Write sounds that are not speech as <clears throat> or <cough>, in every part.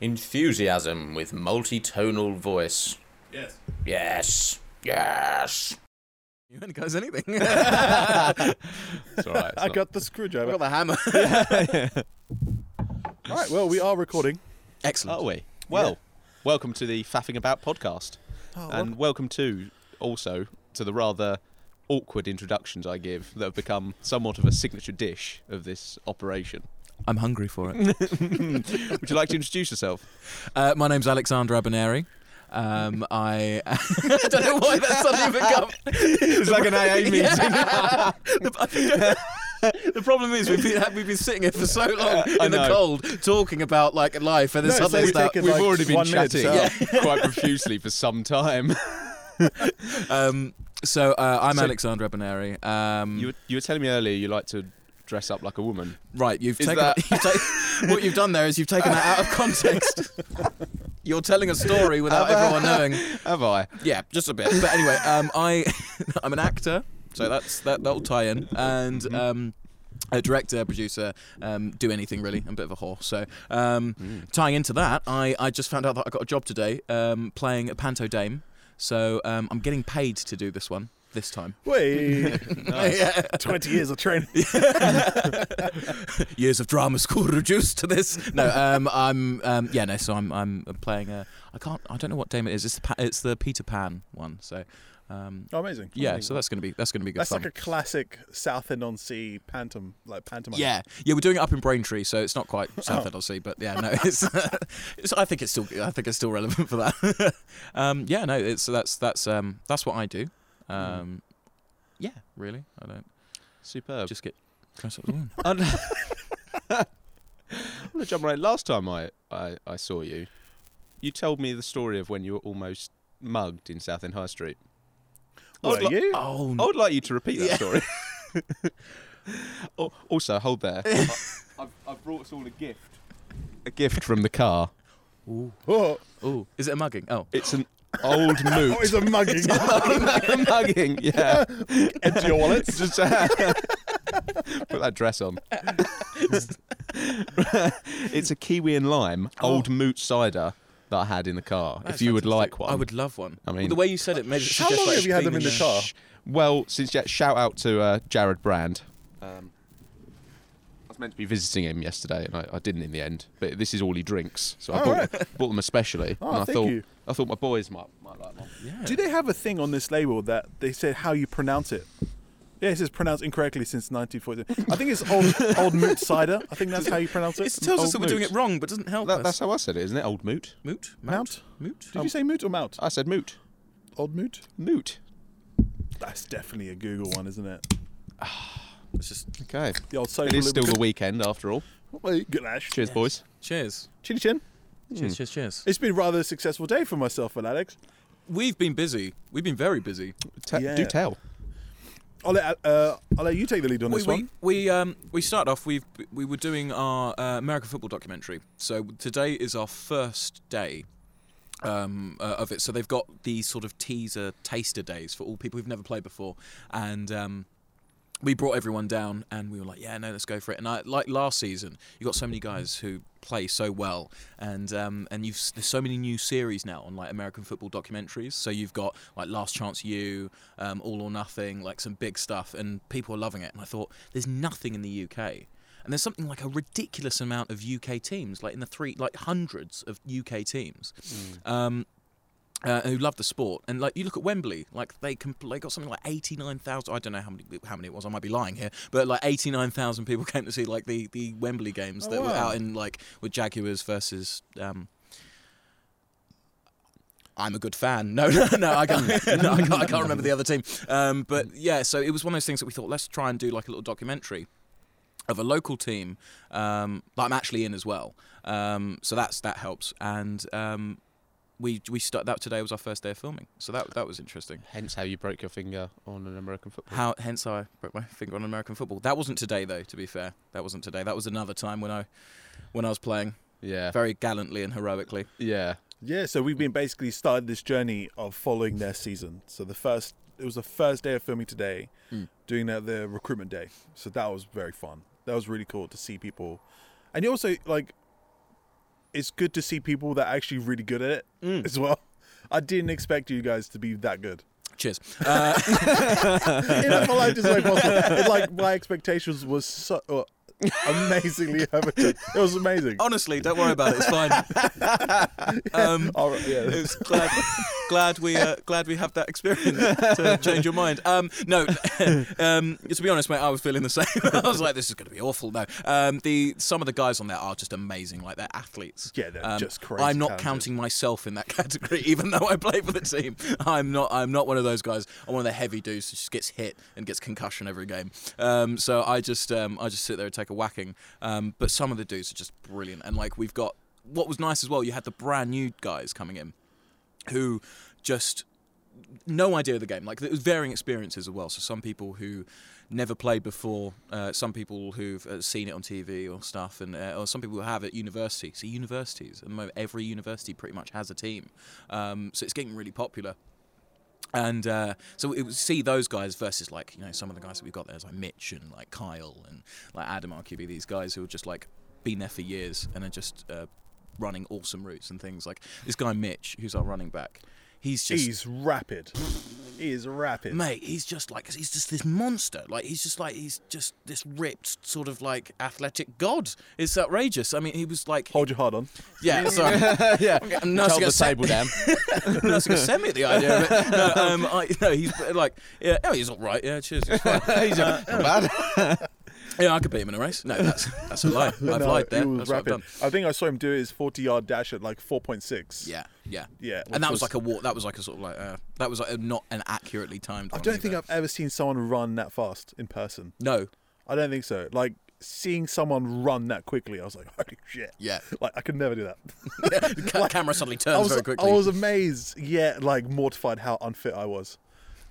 enthusiasm with multi-tonal voice. Yes. Yes. Yes. You haven't got us anything. <laughs> It's all right. it's I not- got the screwdriver. I got the hammer. <laughs> All right. Well, we are recording. Excellent. Are we? Well, welcome to the Faffing About podcast, Oh, and welcome to also to the rather awkward introductions I give that have become somewhat of a signature dish of this operation. I'm hungry for it. <laughs> <laughs> Would you like to introduce yourself? Uh, my name's Alexander Abaneri. Um, I <laughs> I don't know why that suddenly become. It's like an AA meeting. the problem is we've been we've been sitting here for so long I in the cold talking about like life and this No, other so stuff. We've like already been one minute to chatting quite profusely for some time. Um, so uh, I'm So- Alexander Abaneri. Um, You were, you were telling me earlier you like to dress up like a woman. right, you've Is taken that- <laughs> you've ta- what you've done there is you've taken that out of context. <laughs> You're telling a story without everyone knowing. <laughs> Have I? Yeah, just a bit. But anyway, um, I I'm an actor, so that's that that'll tie in, and Mm-hmm. um, a director, producer, um, do anything really. I'm a bit of a whore. So um, tying into that, I I just found out that I got a job today um, playing a panto dame. So um, I'm getting paid to do this one this time. Wait. <laughs> <laughs> Yeah. 20 years of training. <laughs> Years of drama school reduced to this. No, um, I'm um, yeah, no. So I'm I'm playing a. I can't. I don't know what dame it is. It's the pa- it's the Peter Pan one. So. Um, Oh, amazing. yeah, so that's gonna be that's gonna be good That's fun. like a classic Southend on Sea pantom, like pantomime. Yeah, yeah, we're doing it up in Braintree, so it's not quite South on Sea, but yeah, no, it's, it's. I think it's still. I think it's still relevant for that. um, yeah, no, it's that's that's um that's what I do. Um, yeah, really, I don't Superb. just get dressed up as a. I'm going to jump right. Last time I, I, I saw you, you told me the story of when you were almost mugged in Southend High Street. I would, Were li- you? Oh, I would like you to repeat that story. <laughs> <laughs> Al- also, hold there. I- <laughs> I've, I've brought us all a gift. A gift from the car. Oh, oh, is it a mugging? Oh, It's an old <laughs> moot. oh, it's a mugging. <laughs> mugging, yeah. <laughs> Empty your wallet. Just uh, put that dress on. it's a kiwi and lime old moot cider that I had in the car. that's if you would like one, I would love one. I mean- the way you said it made it How long like have you had them in the car? Well, since yeah, shout out to uh, Jared Brand. Um, I was meant to be visiting him yesterday, and I, I didn't in the end. But this is all he drinks, so I bought, bought them especially. Oh, and I thank thought you. I thought my boys might might like one. Yeah. Do they have a thing on this label that they said how you pronounce it? Yeah, it says pronounced incorrectly since 1940. I think it's old <laughs> old moot cider. I think that's how you pronounce it. It tells us Old that we're doing it wrong, but doesn't help That, us. that's how I said it, isn't it? Old moot. moot, Mount? moot. Did you say moot or mount? I said moot. Old moot? Moot. That's definitely a Google one, isn't it? <sighs> <sighs> It's just Okay. The old It social is still the lubricant. weekend after all. Well, Good ash. Cheers, boys. cheers, Chinny chin. cheers, cheers, cheers. It's been rather a successful day for myself and Alex. We've been busy. We've been very busy. Te- Yeah. Do tell. I'll let uh, I'll let you take the lead on we, this we, one. we um we started off. We we were doing our uh, American football documentary. So today is our first day um, uh, of it. So they've got these sort of teaser taster days for all people who've never played before, and um, we brought everyone down, and we were like, yeah, no, let's go for it. And I, like last season, you got so many guys who play so well, and um, and you've there's so many new series now on like American football documentaries. So you've got like Last Chance U, um, All or Nothing, like some big stuff, and people are loving it. And I thought, there's nothing in the UK. And there's something like a ridiculous amount of UK teams, like in the three, like hundreds of UK teams. Um, uh, who love the sport. And like you look at Wembley, like they compl- they got something like eighty nine thousand. I don't know how many how many it was. I might be lying here, but like eighty nine thousand people <laughs> came to see like the the Wembley games Oh, that were out in like with Jaguars versus. Um, I'm a good fan. <laughs> No, no, no, I can't, <laughs> no, I can't, I can't remember the other team. Um, but yeah, so it was one of those things that we thought, let's try and do like a little documentary of a local team um, that I'm actually in as well. Um, so that's that helps. And um, we we start that today was our first day of filming, so that that was interesting. Hence how you broke your finger on an American football. How hence I broke my finger on American football. That wasn't today though. To be fair, that wasn't today. That was another time when I when I was playing Yeah. very gallantly and heroically. Yeah. Yeah, so we've been basically started this journey of following their season. So the first, it was the first day of filming today, Mm. doing the, the recruitment day. So that was very fun. That was really cool to see people, and you also like, it's good to see people that are actually really good at it Mm. as well. <laughs> I didn't expect you guys to be that good. Cheers. Uh, In a politest way possible. It's like my expectations was so uh, <laughs> amazingly limited. It was amazing. honestly, don't worry about it. It's fine. <laughs> Um, All right, yeah. it's glad, glad we uh, glad we have that experience to change your mind. Um, no, <laughs> um, to be honest, mate, I was feeling the same. I was like, this is going to be awful. No, um, the some of the guys on there are just amazing. Like they're athletes. Yeah, they're Um, just crazy. I'm not talented. counting myself in that category, even though I play for the team. I'm not. I'm not one of those guys. I'm one of the heavy dudes who just gets hit and gets concussion every game. Um, so I just, um, I just sit there and take a whacking. Um, but some of the dudes are just brilliant, and like we've got. What was nice as well, you had the brand new guys coming in, who just no idea of the game. Like there was varying experiences as well. So some people who never played before, uh, some people who've uh, seen it on TV or stuff, and uh, or some people who have at university. So universities, every university pretty much has a team. Um, so it's getting really popular. And uh, so it was see those guys versus like you know some of the guys that we've got there, like Mitch and like Kyle and like Adam RQB. These guys who have just like been there for years and are just uh, running awesome routes and things. Like this guy Mitch, who's our running back. He's just He's rapid. He is rapid. mate he's just like he's just this monster like he's just like he's just this ripped sort of like athletic god it's outrageous i mean he was like Hold your heart on. yeah <laughs> sorry yeah. I'm <laughs> nursing Hold a the se- table down. <laughs> nursing a semi at the idea of it no, um, I, no he's like yeah oh he's all right yeah cheers it's fine. He's a, not bad. Yeah i could beat him in a race no that's that's a lie <laughs> i've No, lied there that's what I've done I think I saw him do his 40 yard dash at like 4.6. yeah yeah Yeah. and that was like a walk that was like a sort of like uh, that was like a, not an accurately timed I one don't either. think I've ever seen someone run that fast in person. no I don't think so. Like seeing someone run that quickly, I was like, <laughs> holy shit. yeah Like I could never do that. <laughs> the ca- camera suddenly I turns was, very quickly I was amazed, yet like mortified how unfit I was.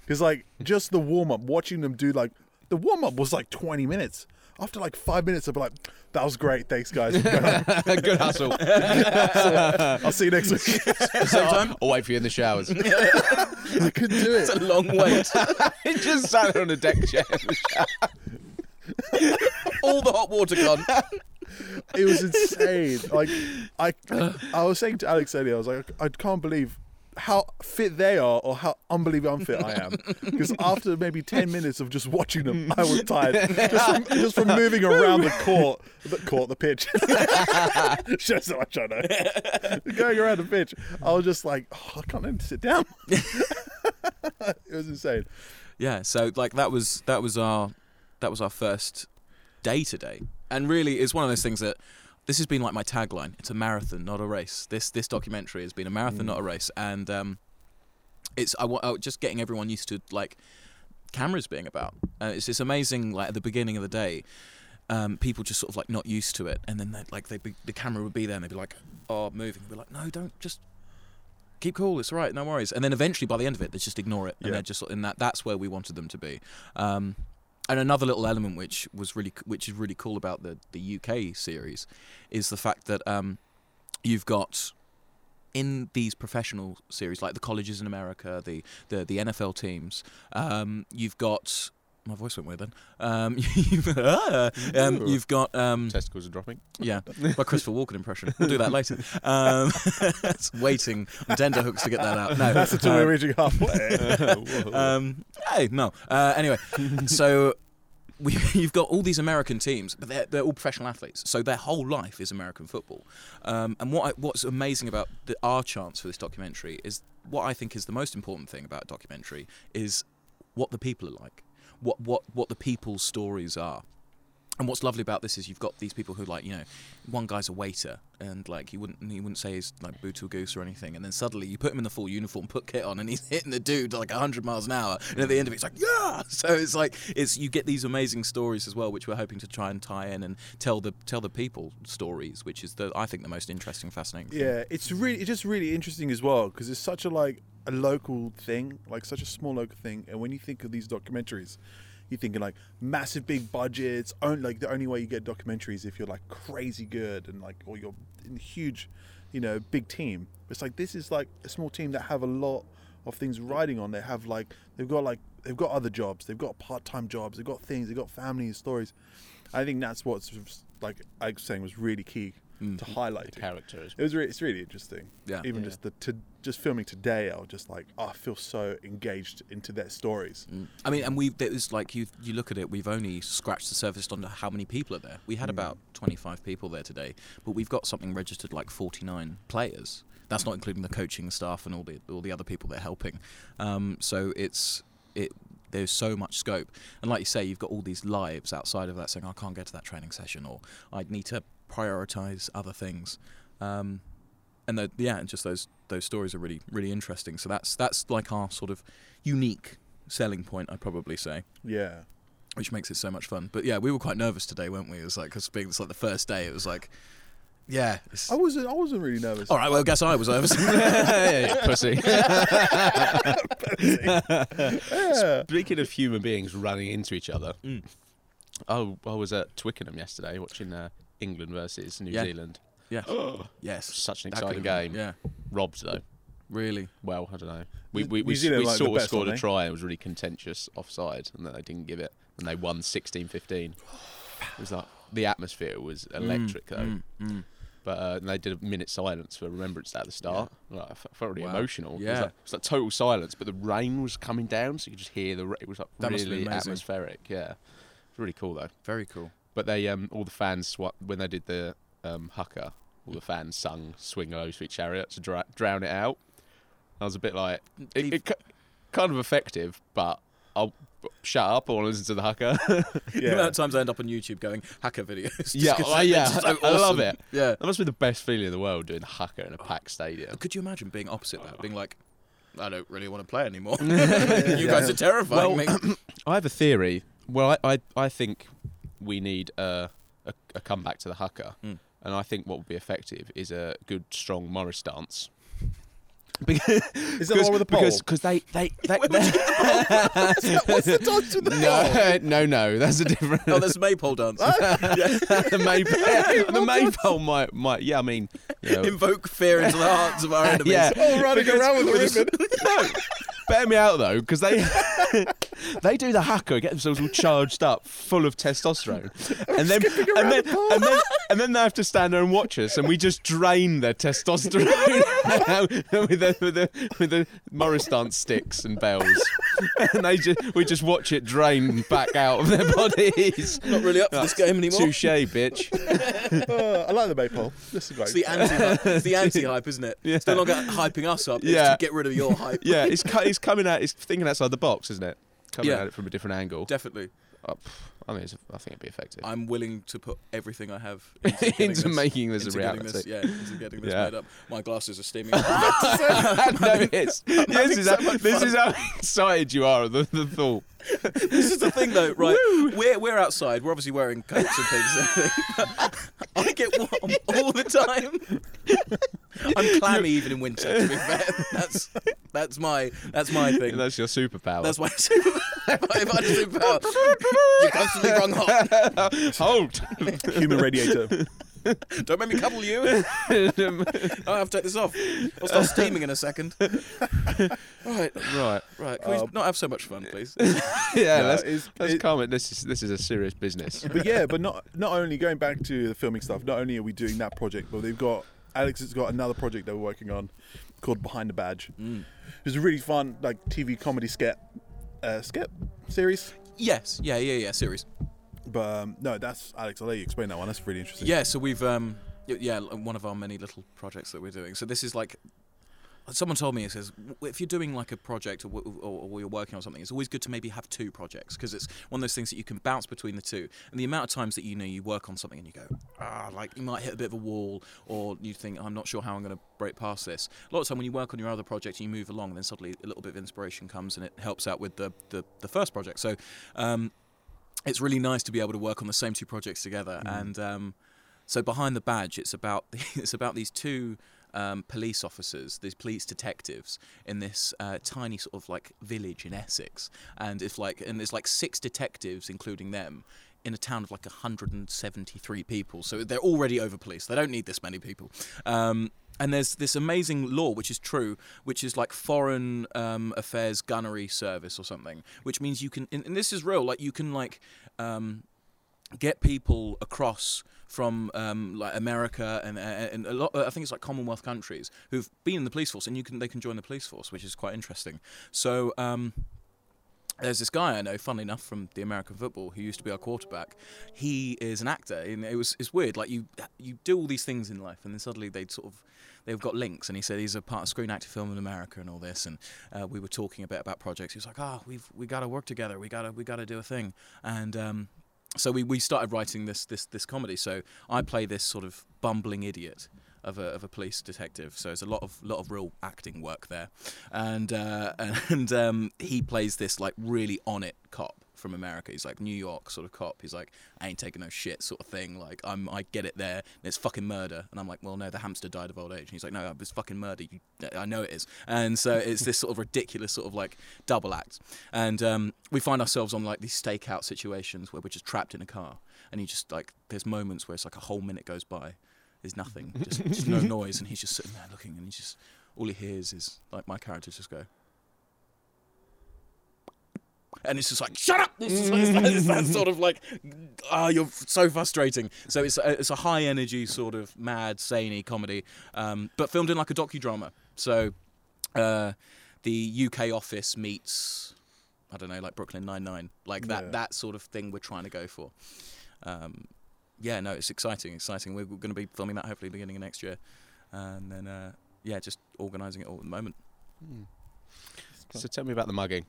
Because like just the warm up, watching them do like the warm up was like 20 minutes. After like five minutes, I'd be like, "That was great, thanks guys. <laughs> Good hustle. <laughs> I'll see you next week." <laughs> same time I'll wait for you in the showers. I couldn't do it. it's a long wait he just sat on a deck chair. all the hot water gone. It was insane. Like I, I was saying to Alex earlier, I was like, I can't believe how fit they are or how unbelievably unfit I am. <laughs> Because after maybe ten minutes of just watching them, I was <laughs> tired just from, just from moving around the court, the court, the pitch. Shows so much I know. Going around the pitch, I was just like, oh, I can't even sit down. <laughs> it was insane. Yeah, so like that was that was our that was our first day today, and really it's one of those things that this has been like my tagline. It's a marathon, not a race. This this documentary has been a marathon, not a race, and um, it's I want just getting everyone used to like cameras being about. Uh, it's it's amazing. Like at the beginning of the day. Um, people just sort of like not used to it, and then they like they the camera would be there, and they'd be like, "Oh, moving." We're like, "No, don't just keep cool. It's all right, no worries." And then eventually, by the end of it, they just ignore it, and Yeah. they're just in that. That's where we wanted them to be. Um, and another little element which was really, which is really cool about the the UK series, is the fact that um, you've got in these professional series like the colleges in America, the the, the NFL teams, um, you've got. My voice went weird then. Um, <laughs> you've, ah, um, you've got um, Testicles are dropping. yeah, <laughs> my Christopher Walken impression. We'll do that later. Um, <laughs> it's waiting on tenterhooks to get that out. No, That's until um, we're reaching halfway. um, hey, no. Uh, anyway, so we, you've got all these American teams, but they're, they're all professional athletes. So their whole life is American football. Um, and what I, what's amazing about the, our chance for this documentary is what I think is the most important thing about a documentary is what the people are like, what what what the people's stories are. And what's lovely about this is you've got these people who like you know, one guy's a waiter and like he wouldn't he wouldn't say he's like bootle goose or anything, and then suddenly you put him in the full uniform, put kit on, and he's <laughs> hitting the dude like hundred miles an hour, and at the end of it, it's like yeah. <laughs> So it's like it's you get these amazing stories as well, which we're hoping to try and tie in and tell the tell the people stories, which is the I think the most interesting, fascinating. thing. Yeah, it's really it's just really interesting as well because it's such a like a local thing, like such a small local thing. And when you think of these documentaries, you're thinking like massive big budgets. Only like the only way you get documentaries if you're like crazy good and like or you're in a huge, you know, big team. It's like this is like a small team that have a lot of things riding on. They have like they've got like they've got other jobs, they've got part time jobs, they've got things, they've got families, stories. I think that's what's like I was saying was really key Mm. to highlight The characters. It was really, it's really interesting. Yeah. Even Yeah. just the to just filming today, I was just like, oh, I feel so engaged into their stories. Mm. I mean, and we it was like you you look at it, we've only scratched the surface on how many people are there. We had Mm. about 25 people there today, but we've got something registered like 49 players. That's not including the coaching staff and all the all the other people they're helping. Um, so it's it there's so much scope. And like you say, you've got all these lives outside of that saying, I can't get to that training session or I need to prioritize other things. Um, and the, yeah, and just those those stories are really really interesting. So that's that's like our sort of unique selling point, I'd probably say, Yeah. which makes it so much fun. But yeah, we were quite nervous today, weren't we? It was like because being it's like the first day, it was like, yeah. I wasn't. I wasn't really nervous. all right, well, guess I was nervous. <laughs> <laughs> yeah, pussy. <laughs> Yeah. Speaking of human beings running into each other, Mm. oh, I was at Twickenham yesterday watching uh, England versus New Yeah. Zealand. Yeah. <gasps> yes. Such an That exciting could've been- game. Yeah. Robbed though. Really. Well, I don't know. We New- we, we, New Zealand we are like the sort of best, scored a aren't they? try. and It was really contentious offside, and then they didn't give it, and they won 16-15. It was like the atmosphere was electric though. Mm, mm. But uh, and they did a minute silence for Remembrance Day at the start. Like, I f- felt really Wow. emotional. It was, Yeah. like, it was like total silence, but the rain was coming down, so you could just hear the. Ra- it was like That must have been really amazing. atmospheric. Yeah, it's really cool though. Very cool. But they, um, all the fans, swa- when they did the um, haka, all the fans sung "Swing Low, Sweet Chariot" to dra- drown it out. I was a bit like, it, Leave- it, kind of effective, but I'll shut up. I want to listen to the haka. <laughs> The amount Yeah. of times I end up on YouTube going haka videos. <laughs> just yeah, 'cause oh, yeah, just so I love it. Yeah. That must be the best feeling in the world doing haka in a packed stadium. Could you imagine being opposite that? Being like, I don't really want to play anymore. <laughs> you guys are terrifying Well, me. <clears throat> I have a theory. Well, I, I, I think we need a, a, a comeback to the haka. Mm. And I think what would be effective is a good, strong Morris dance. <laughs> Is that the one with the pole? Because cause they, they, <laughs> they, What's the <laughs> dance with the no, no, no, that's a different. Oh, there's maypole dance. the maypole, yeah, the maypole might, might, yeah. I mean, you know, Invoke fear into the hearts of our enemies. yeah. Oh, running Because- around with a because- ribbon. no, bear me out though, because they <laughs> they do the haka, get themselves all charged up, full of testosterone, <laughs> and then and then, and then and then they have to stand there and watch us, and we just drain their testosterone <laughs> with the with the with the Morris dance sticks and bells, and they just we just watch it drain back out of their bodies. Not really up for this game anymore. Touche, bitch. Uh, I like the maypole. This is great. It's the anti it's the anti hype, isn't it? It's no longer hyping us up. It's Yeah. to get rid of your hype. Yeah, it's cu- it's coming out. It's thinking outside the box, isn't it? Coming Yeah. at it from a different angle. Definitely. Uh, pff, I mean, it's, I think it'd be effective. I'm willing to put everything I have <laughs> into, getting Into this, making this a into getting reality. This, yeah, into getting this Yeah. made up. My glasses are steaming. <laughs> <laughs> no, it's, this, is how, this is how excited you are of the, the thought. this is the thing, though, right? We're we're outside. We're obviously wearing coats and things. and everything. I get warm all the time. <laughs> I'm clammy even in winter. To be fair, <laughs> that's that's my that's my thing. That's your superpower. That's my <laughs> superpower. if I if I had a superpower, you're constantly wrong hot. Hold. Human radiator. Don't make me cuddle you. I have to take this off. I'll start steaming in a second. Right, right. right. Can we Um, not have so much fun, please? Yeah, No, let's, it's- let's it- calm it. This is this is a serious business. but yeah, but not not only going back to the filming stuff. Not only are we doing that project, but they've got Alex has got another project that we're working on called Behind the Badge. Mm. It's a really fun like TV comedy skit uh, skit series. Yes. Yeah. Yeah. Yeah. Series. But um, no, that's Alex. I'll let you explain that one. That's really interesting. Yeah, so we've um yeah, one of our many little projects that we're doing. So this is like someone told me it says if you're doing like a project or, or, or you're working on something, it's always good to maybe have two projects because it's one of those things that you can bounce between the two. And the amount of times that you know you work on something and you go ah like you might hit a bit of a wall or you think I'm not sure how I'm going to break past this. A lot of time when you work on your other project and you move along, then suddenly a little bit of inspiration comes and it helps out with the the, the first project. So um, it's really nice to be able to work on the same two projects together. And um, so behind the badge, it's about <laughs> it's about these two um, police officers, these police detectives in this uh, tiny sort of like village in Essex, and it's like and there's like six detectives, including them. In a town of like 173 people, so they're already over police. They don't need this many people. Um, and there's this amazing law, which is true, which is like Foreign um, Affairs Gunnery Service or something, which means you can, and, and this is real, like you can like um, get people across from um, like America and, and a lot. I think it's like Commonwealth countries who've been in the police force, and you can they can join the police force, which is quite interesting. So. Um, there's this guy I know, funnily enough, from the American football, who used to be our quarterback. He is an actor, and it was it's weird. Like you, you do all these things in life, and then suddenly they sort of they've got links. And he said he's a part of Screen Actor Film in America and all this. And uh, we were talking a bit about projects. He was like, "Oh, we've we got to work together. We got to we got to do a thing." And um, so we, we started writing this this this comedy. So I play this sort of bumbling idiot of a, of a police detective. So it's a lot of lot of real acting work there, and uh, <laughs> and um, he plays this like really on it cop from America. He's like New York sort of cop. He's like I ain't taking no shit sort of thing. Like I'm I get it there. It's fucking murder, and I'm like well no the hamster died of old age. And he's like no it's fucking murder. You, I know it is. And so <laughs> it's this sort of ridiculous sort of like double act, and um, we find ourselves on like these stakeout situations where we're just trapped in a car, and you just like there's moments where it's like a whole minute goes by there's nothing, just, just no <laughs> noise, and he's just sitting there looking, and he just all he hears is like my characters just go, and it's just like shut up. It's, just, it's, that, it's <laughs> that sort of like, ah, you're so frustrating. So it's a, it's a high energy sort of mad, saney comedy, um, but filmed in like a docudrama. So uh, the UK office meets. I don't know, like Brooklyn Nine Nine, like that Yeah. that sort of thing we're trying to go for. Um, yeah, no, it's exciting, exciting. We're, going to be filming that hopefully beginning of next year, and then uh, yeah, just organising it all at the moment. So tell me about the mugging.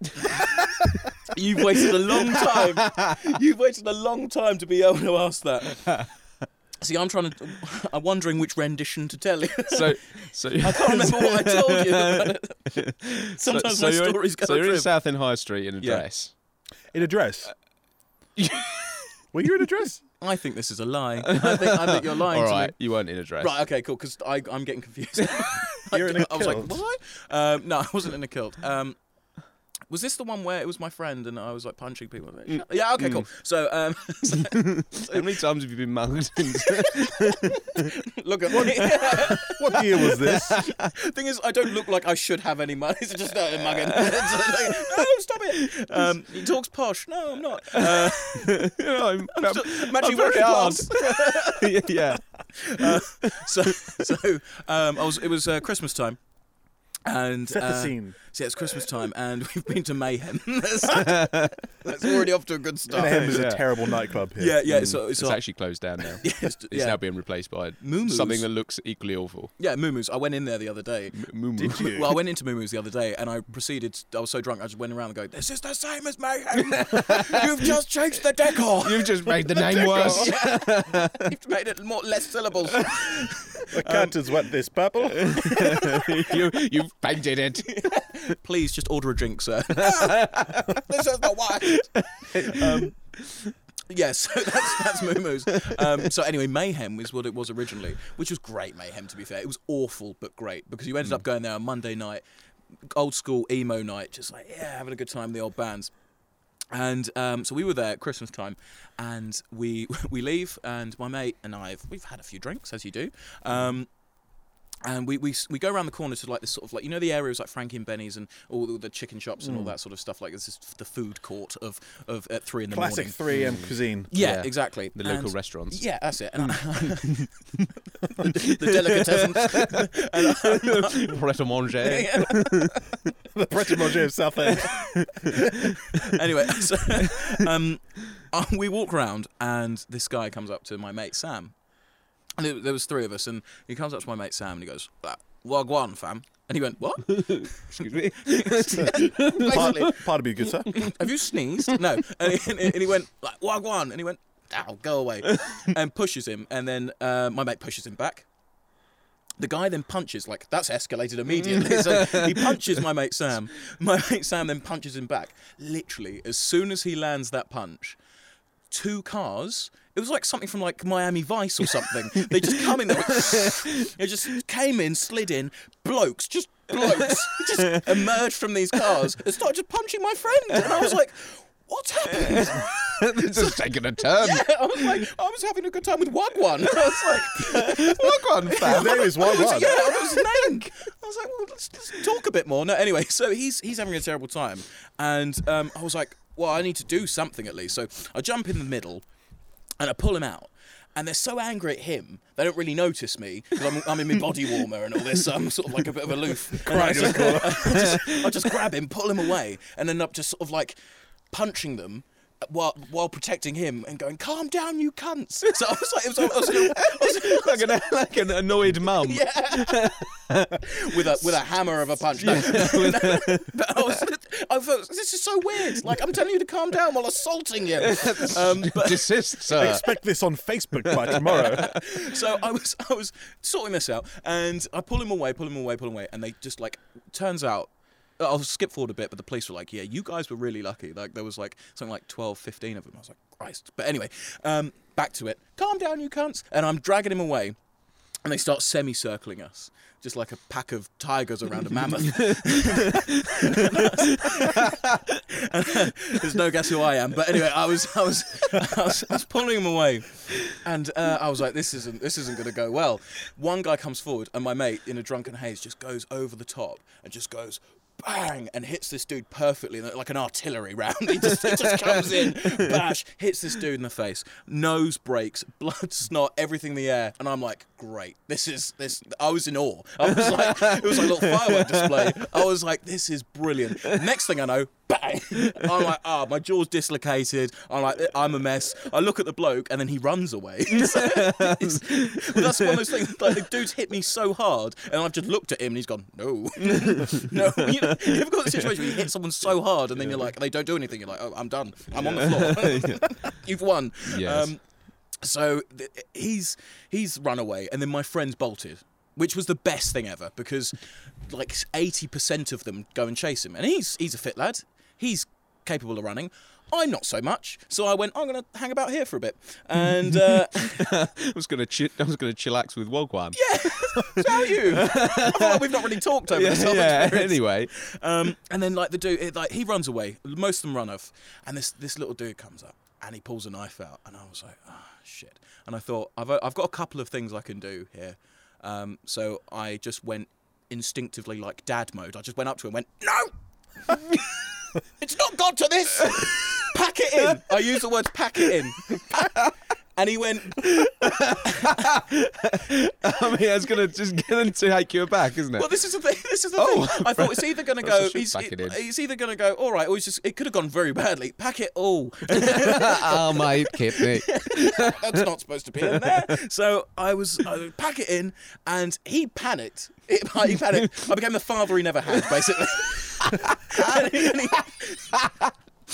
<laughs> You've waited a long time. You've waited a long time to be able to ask that. <laughs> See, I'm trying to. I'm wondering which rendition to tell you. So, <laughs> so I can't remember what I told you. Sometimes so my you're in- stories go So you're in. Southend High Street in a Yeah. dress. In a dress. Were you in a dress? I think this is a lie. I think, I think you're lying All to me. you weren't in a dress. Right, okay, cool. Because I'm getting confused. You're in a I was like, kilt. was I? Um, no, I wasn't in a kilt. Um, was this the one where it was my friend and I was like punching people? Yeah, okay, cool. So, um, <laughs> <laughs> How many times have you been mugged? <laughs> look at me. What year was this? Thing is, I don't look like I should have any money. It's just uh, mugging. Like, no, stop it. Um, he talks posh. No, I'm not. Uh, You know, I'm, I'm, I'm actually I'm very hard. yeah. so, so um, I was. It was uh, Christmas time. And Set the uh, scene. See, it's Christmas time, and <laughs> we've been to Mayhem. <laughs> that's, <laughs> that's already off to a good start. Mayhem is yeah. a terrible nightclub here. Yeah, yeah. It's, it's, It's actually closed down now. yeah, it's, It's yeah. now being replaced by Moo-moos. something that looks equally awful. yeah, Moo-Moos. I went in there the other day. Moo Did you? Well, I went into Moo-Moos the other day, and I proceeded. I was so drunk, I just went around and go, "This is the same as Mayhem. You've just changed the decor. You've just made the name worse. You've made it more less syllables." The curtains went this purple. <laughs> you, you've painted it. <laughs> Please just order a drink, sir. <laughs> this is the white. Um, yeah, so that's that's Moo-Moos. Um, so anyway, Mayhem was what it was originally, which was great. Mayhem, to be fair, it was awful but great because you ended up going there on Monday night, old school emo night, just like yeah, having a good time with the old bands. And um, so we were there at Christmas time, and we <laughs> we leave, and my mate and I we've had a few drinks as you do. Um, and we, we we go around the corner to like this sort of like you know the areas like Frankie and Benny's and all the, the chicken shops and all that sort of stuff like this is the food court of of at three in the morning. Classic morning. 3M cuisine. Yeah, Yeah. exactly. The local And- restaurants. Yeah, that's it. And <laughs> I, <laughs> the, <laughs> the delicatessen. Pret a manger. The Pret a Manger of Southend. anyway, so um, uh, we walk around, and this guy comes up to my mate Sam, and it, there was three of us, and he comes up to my mate Sam, and he goes, "Ah, "Wagwan, fam," and he went, "What?" <laughs> Excuse me. <laughs> Basically, Part, pardon me, good sir. have you sneezed? No. And he, and he- and he went, like, Wagwan. And he went, ow, go away. <laughs> and pushes him. And then uh, my mate pushes him back. The guy then punches, like, that's escalated immediately. so he punches my mate Sam. My mate Sam then punches him back. Literally, as soon as he lands that punch, two cars. It was like something from like Miami Vice or something. <laughs> they just come in there. <laughs> They just came in, slid in. Blokes, just blokes, just <laughs> emerged from these cars and started just punching my friend. And I was like, "What's happened?" this is taking a turn. Yeah, I was like, I was having a good time with Wagwan. I was like, Wagwan, fam. Name is One yeah, One. that was name. I was like, well, let's, let's talk a bit more. No, anyway, so he's he's having a terrible time, and um, I was like, well, I need to do something at least. So I jump in the middle and I pull him out. And they're so angry at him, they don't really notice me because I'm, I'm in my body warmer and all this. So I'm sort of like a bit of aloof. I just, I just, I just grab him, pull him away, and end up just sort of like punching them. While, while protecting him and going, calm down, you cunts. So I was like, it was, I was, I was, <laughs> like, an, like an annoyed mum. <laughs> <laughs> with a with a hammer of a punch. <laughs> No. <laughs> but I was, I thought, this is so weird. Like I'm telling you to calm down while assaulting you. Um, but, Desist, sir. Expect this on Facebook by tomorrow. so I was I was sorting this out, and I pull him away, pull him away, pull him away, and they just like turns out. I'll skip forward a bit, but the police were like, "Yeah, you guys were really lucky. Like there was like something like 12, 15 of them." I was like, "Christ!" But anyway, um, back to it. Calm down, you cunts. And I'm dragging him away, and they start semicircling us, just like a pack of tigers around a mammoth. <laughs> <laughs> There's no guess who I am, but anyway, I was I was I was, I was pulling him away, and uh, I was like, this isn't this isn't going to go well. One guy comes forward, and my mate in a drunken haze just goes over the top and just goes. Bang and hits this dude perfectly, like an artillery round. <laughs> He just, he just comes in, <laughs> bash, hits this dude in the face. Nose breaks, <laughs> blood, snot, everything in the air, and I'm like, great. This is this. I was in awe. I was like, it was like a little firework display. I was like, this is brilliant. Next thing I know, bang! <laughs> I'm like, ah, my jaw's dislocated. I'm like, I'm a mess. I look at the bloke, and then he runs away. <laughs> So that's one of those things. Like the dude's hit me so hard, and I've just looked at him, and he's gone, no, <laughs> no. You know, you've got the situation where you hit someone so hard, and then you're like, they don't do anything. You're like, oh, I'm done. I'm on the floor. You've won. Yes. Um, so th- he's he's run away, and then my friends bolted, which was the best thing ever because like eighty percent of them go and chase him, and he's he's a fit lad. He's capable of running. I'm not so much, so I went. I'm going to hang about here for a bit, and uh, <laughs> I was gonna chi- I was gonna chillax with Wagwan. Yeah, <laughs> how are you? I feel like we've not really talked over this whole <laughs> yeah. experience. Anyway, Um, and then like the dude, it, like he runs away. Most of them run off, and this this little dude comes up and he pulls a knife out, and I was like, ah, shit. And I thought I've I've got a couple of things I can do here. Um, so I just went instinctively like dad mode. I just went up to him, and went no. It's not got to this. <laughs> Pack it in. I use the words pack it in. <laughs> And he went, <laughs> I mean, that's gonna just get him to take you aback, isn't it? Well, this is the thing. This is the Oh, thing. I thought it's <laughs> either going to go. He's, it he's either going to go. All right, or he's just. It could have gone very badly. Pack it all. <laughs> oh, keep me. That's not supposed to be in there. So I was. I would pack it in, and he panicked. It, he panicked. I became the father he never had, basically. and he, and he,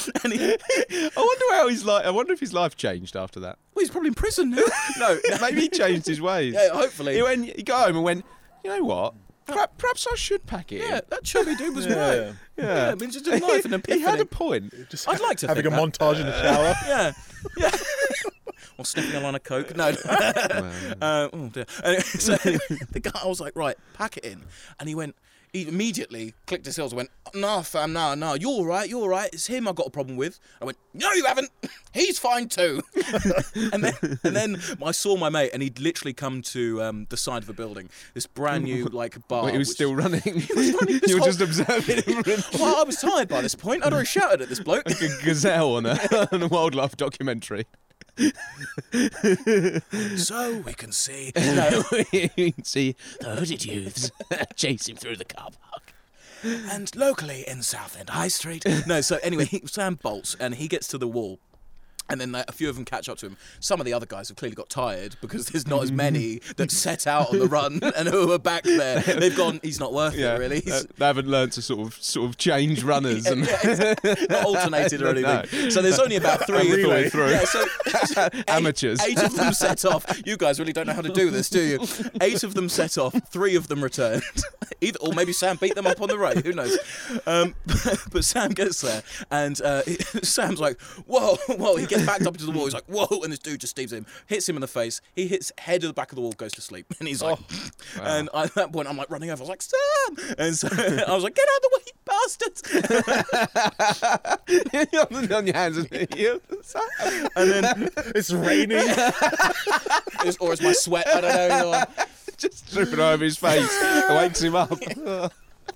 <laughs> and he- I wonder how his life. I wonder if his life changed after that. well, he's probably in prison now. <laughs> No, Maybe he changed his ways. Yeah, hopefully. He went. He got home and went. You know what? Perhaps, perhaps I should pack it. Yeah, in." that chubby dude was Yeah. right. Yeah. Yeah, I mean, just a knife and a he had a point. Just I'd like to having think a that. montage in the shower. <laughs> Yeah, yeah. or sniffing a line of coke. No. Uh, oh dear. Anyway, so the guy, I was like, right, pack it in, and he went. He immediately clicked his heels and went, "No, fam, no, no, you're all right, you're all right. It's him I got a problem with." I went, "No, you haven't. <laughs> He's fine too." <laughs> and then, and then I saw my mate, and he'd literally come to um, the side of a building, this brand new <laughs> like bar. Wait, he was which- still running. running this you were whole- just observing him Well, I was tired by this point. I'd already shouted at this bloke. like a gazelle on a, on a wildlife documentary. <laughs> so we can see. <laughs> No. <laughs> you can see the hooded youths chase him through the car park. and locally in Southend High Street. No, so anyway, he, Sam bolts and he gets to the wall. And then a few of them catch up to him. Some of the other guys have clearly got tired because there's not as many <laughs> that set out on the run <laughs> and who are back there. They've gone. He's not worth Yeah, it, really. He's they haven't learned to sort of sort of change runners <laughs> and yeah, exactly. not alternated or anything. No. So there's only about three of them. through. Yeah, so eight- Amateurs. Eight of them set off. You guys really don't know how to do this, do you? Eight of them set off. Three of them returned. Either, or maybe Sam beat them up on the road. Who knows? Um, but Sam gets there, and uh, Sam's like, "Whoa, whoa!" He gets backed up into the wall. He's like, "Whoa!" And this dude just steams him, hits him in the face. He hits head of the back of the wall, goes to sleep, <laughs> and he's like, oh, and I, at that point, I'm like running over. I was like, "Sam!" And so <laughs> I was like, "Get out of the way, you bastards!" <laughs> on on your hands and you. And then, It's raining. it's- or it's my sweat. I don't know, just dripping over his face. It wakes him up.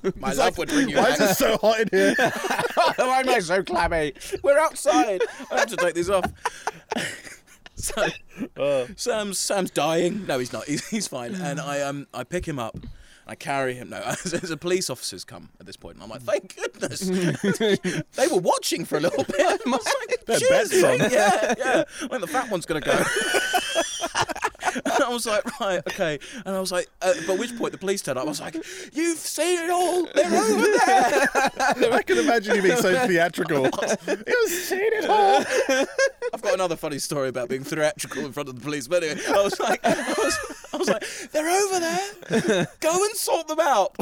<laughs> My love like, would bring you Why is it so hot in here? <laughs> Why am I so clammy? We're outside. I have to take these off. <laughs> so Uh, Sam's Sam's dying. No, he's not. He's, he's fine. And I um I pick him up. I carry him. No, there's a police officers come at this point, and I'm like, thank goodness. they were watching for a little bit. I was like, Their "Cheers, bet's on." mate." Yeah, yeah. When the fat one's gonna go. And <laughs> I was like, right, okay. And I was like, uh, but at which point the police turned up. I was like, you've seen it all. They're over there. <laughs> I can imagine you being so <laughs> theatrical. You've seen it all. I've got another funny story about being theatrical in front of the police. But anyway, I was like, I was, I was like, they're over there. Go and sort them out.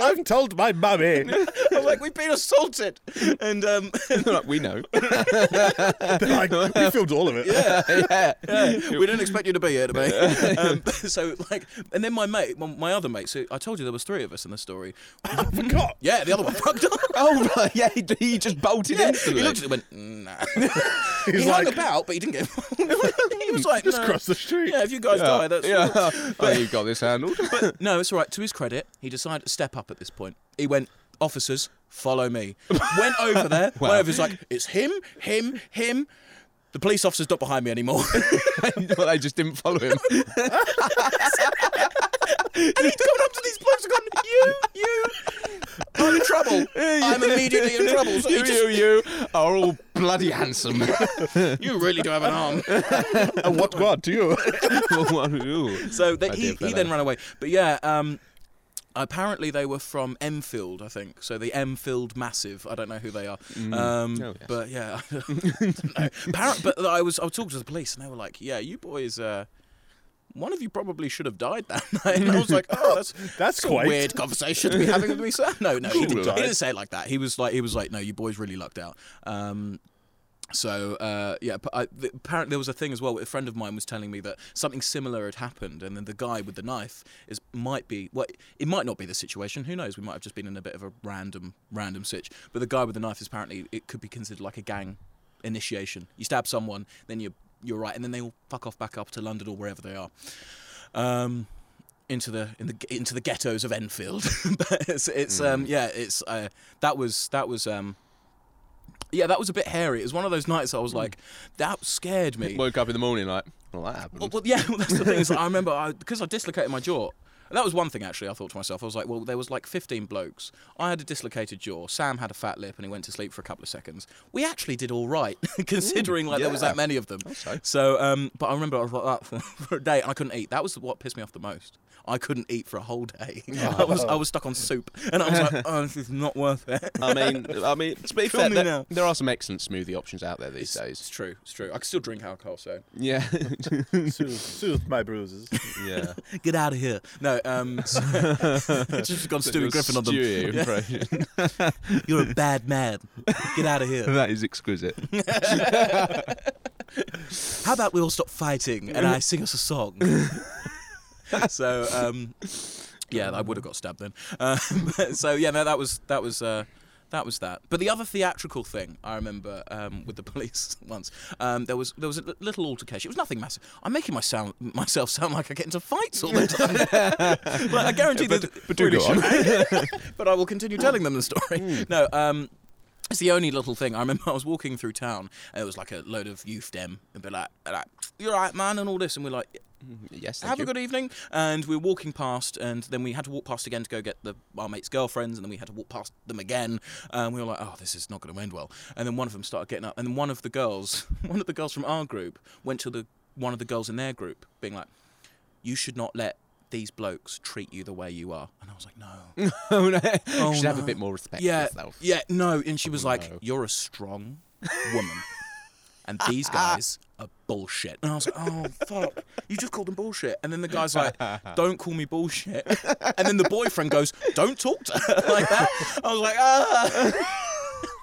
I've told my mummy. I was like, we've been assaulted. And um, like, we know. like, we filmed all of it. Yeah, yeah. We didn't expect you to be here today. <laughs> <laughs> Um, <laughs> so like, and then my mate, my, my other mate. So I told you there was three of us in the story. I forgot. Yeah, the other one fucked up. Oh, right. Yeah, he, he just bolted Yeah, instantly. he looked at it went, nah. He's he like, hung about, but he didn't get he was like, just no. cross the street. Yeah, if you guys die, that's yeah. oh, you've got this handled. No, it's all right. To his credit, he decided to step up at this point. He went, officers, follow me. Went over there. Wow. Went over. He's like, it's him, him, him. The police officer's not behind me anymore. <laughs> well, they just didn't follow him. and he'd gone up to these blokes and gone, you, you, I'm in trouble. I'm immediately in trouble. So you, just, you, you are all bloody handsome. <laughs> you really do have an arm. <laughs> And what God to you? So they, My he, he then ran away. But yeah, um, apparently they were from Enfield, I think. So the Enfield Massive. I don't know who they are. Um, Oh, yes. But yeah, <laughs> I don't know. <laughs> Appar- but I was I was talking to the police and they were like, "Yeah, you boys." Uh, one of you probably should have died that <laughs> night. And I was like, "Oh, that's That's a quite. weird conversation to be having with me, sir." No, no, he, didn't, he didn't say it like that. He was like, he was like, "No, you boys really lucked out." Um, so uh, yeah, I, the, apparently there was a thing as well. A friend of mine was telling me that something similar had happened, and then the guy with the knife is might be well, it might not be the situation. Who knows? We might have just been in a bit of a random random sitch. But the guy with the knife is apparently it could be considered like a gang initiation. You stab someone, then you you're right, and then they all fuck off back up to London or wherever they are. Um, into the in the into the ghettos of Enfield. <laughs> but it's, it's um yeah, it's uh, that was that was um yeah, that was a bit hairy. It was one of those nights I was like, that scared me. Woke up in the morning like, well, that happened. Well, well, yeah, well, that's the thing. Is I <laughs> remember I, because I dislocated my jaw. And that was one thing actually. I thought to myself, I was like, well, there was like 15 blokes. I had a dislocated jaw. Sam had a fat lip, and he went to sleep for a couple of seconds. We actually did all right, <laughs> considering like there was yeah. that many of them. so. So, um, but I remember I was like that for, <laughs> for a day, and I couldn't eat. That was what pissed me off the most. I couldn't eat for a whole day. <laughs> I was I was stuck on soup, and I was like, oh, this is not worth it. <laughs> I mean, I mean, to be Film fair, me there, now. there are some excellent smoothie options out there these It's days. It's true. It's true. I can still drink alcohol, so Yeah, <laughs> Soothe, soothe my bruises. yeah. get out of here. No, um, so, it's just got Stewie Griffin on them. Impression. You're a bad man. Get out of here. that is exquisite. How about we all stop fighting and I sing us a song? <laughs> so, um, yeah, I would have got stabbed then. <laughs> Um, so yeah, no, that was that was. Uh, that was that. But the other theatrical thing I remember um, with the <laughs> police once, um, there was there was a little altercation. It was nothing massive. I'm making my sound, myself sound like I get into fights all the time. but I guarantee But- that. but do go on. but I will continue telling them the story. No, um, it's the only little thing. I remember I was walking through town and it was like a load of youth dem and be like, like "You're right, man," and all this, and we're like, Mm, yes, thank "Have you. a good evening." And we were walking past, and then we had to walk past again to go get the our mates' girlfriends, and then we had to walk past them again. And we were like, "Oh, this is not going to end well." And then one of them started getting up, and then one of the girls, <laughs> one of the girls from our group, went to the one of the girls in their group, being like, "You should not let." These blokes treat you the way you are, and I was like, "No, <laughs> oh, no. Oh, you should have a bit more respect yeah, for yourself. yeah, no. And she was oh, like, no. "You're a strong woman, <laughs> and these guys are bullshit." And I was like, "Oh fuck, you just called them bullshit." And then the guy's like, "Don't call me bullshit." And then the boyfriend goes, "Don't talk to her <laughs> like that." I was like, "Ah." <laughs>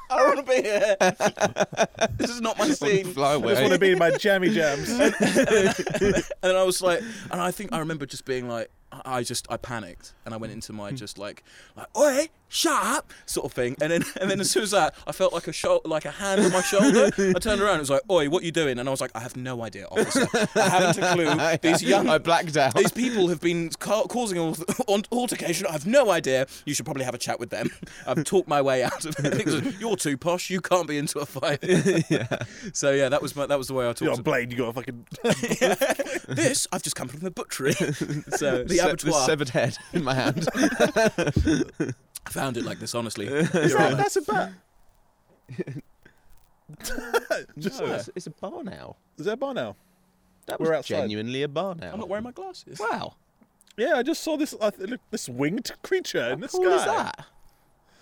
I don't want to be here. This is not my scene. Fly I just want to be in my jammy <laughs> jams. and I was like, and I think I remember just being like, I just I panicked and I went into my hmm. just like like oi shut up sort of thing and then <laughs> and then as soon as that I felt like a shou- like a hand on my shoulder <laughs> I turned around and it was like oi what you doing and I was like I have no idea officer I haven't a <laughs> clue these young I blacked out. these people have been ca- causing an al- altercation. I have no idea. You should probably have a chat with them. I've talked my way out of it. You're too posh. You can't be into a fight. So yeah, that was my, that was the way I talked You got a blade. You got a fucking. to this I've just come from the butchery. so the Se- abattoir. severed head <laughs> in my hand. I found it like this, honestly. <laughs> Is that, that's a bat. <laughs> Just No, it's, it's a bar now. is that a bar now? That We're was outside. genuinely a bar now. I'm not wearing my glasses. Wow. Yeah, I just saw this. Uh, look, this winged creature in the cool sky. is that?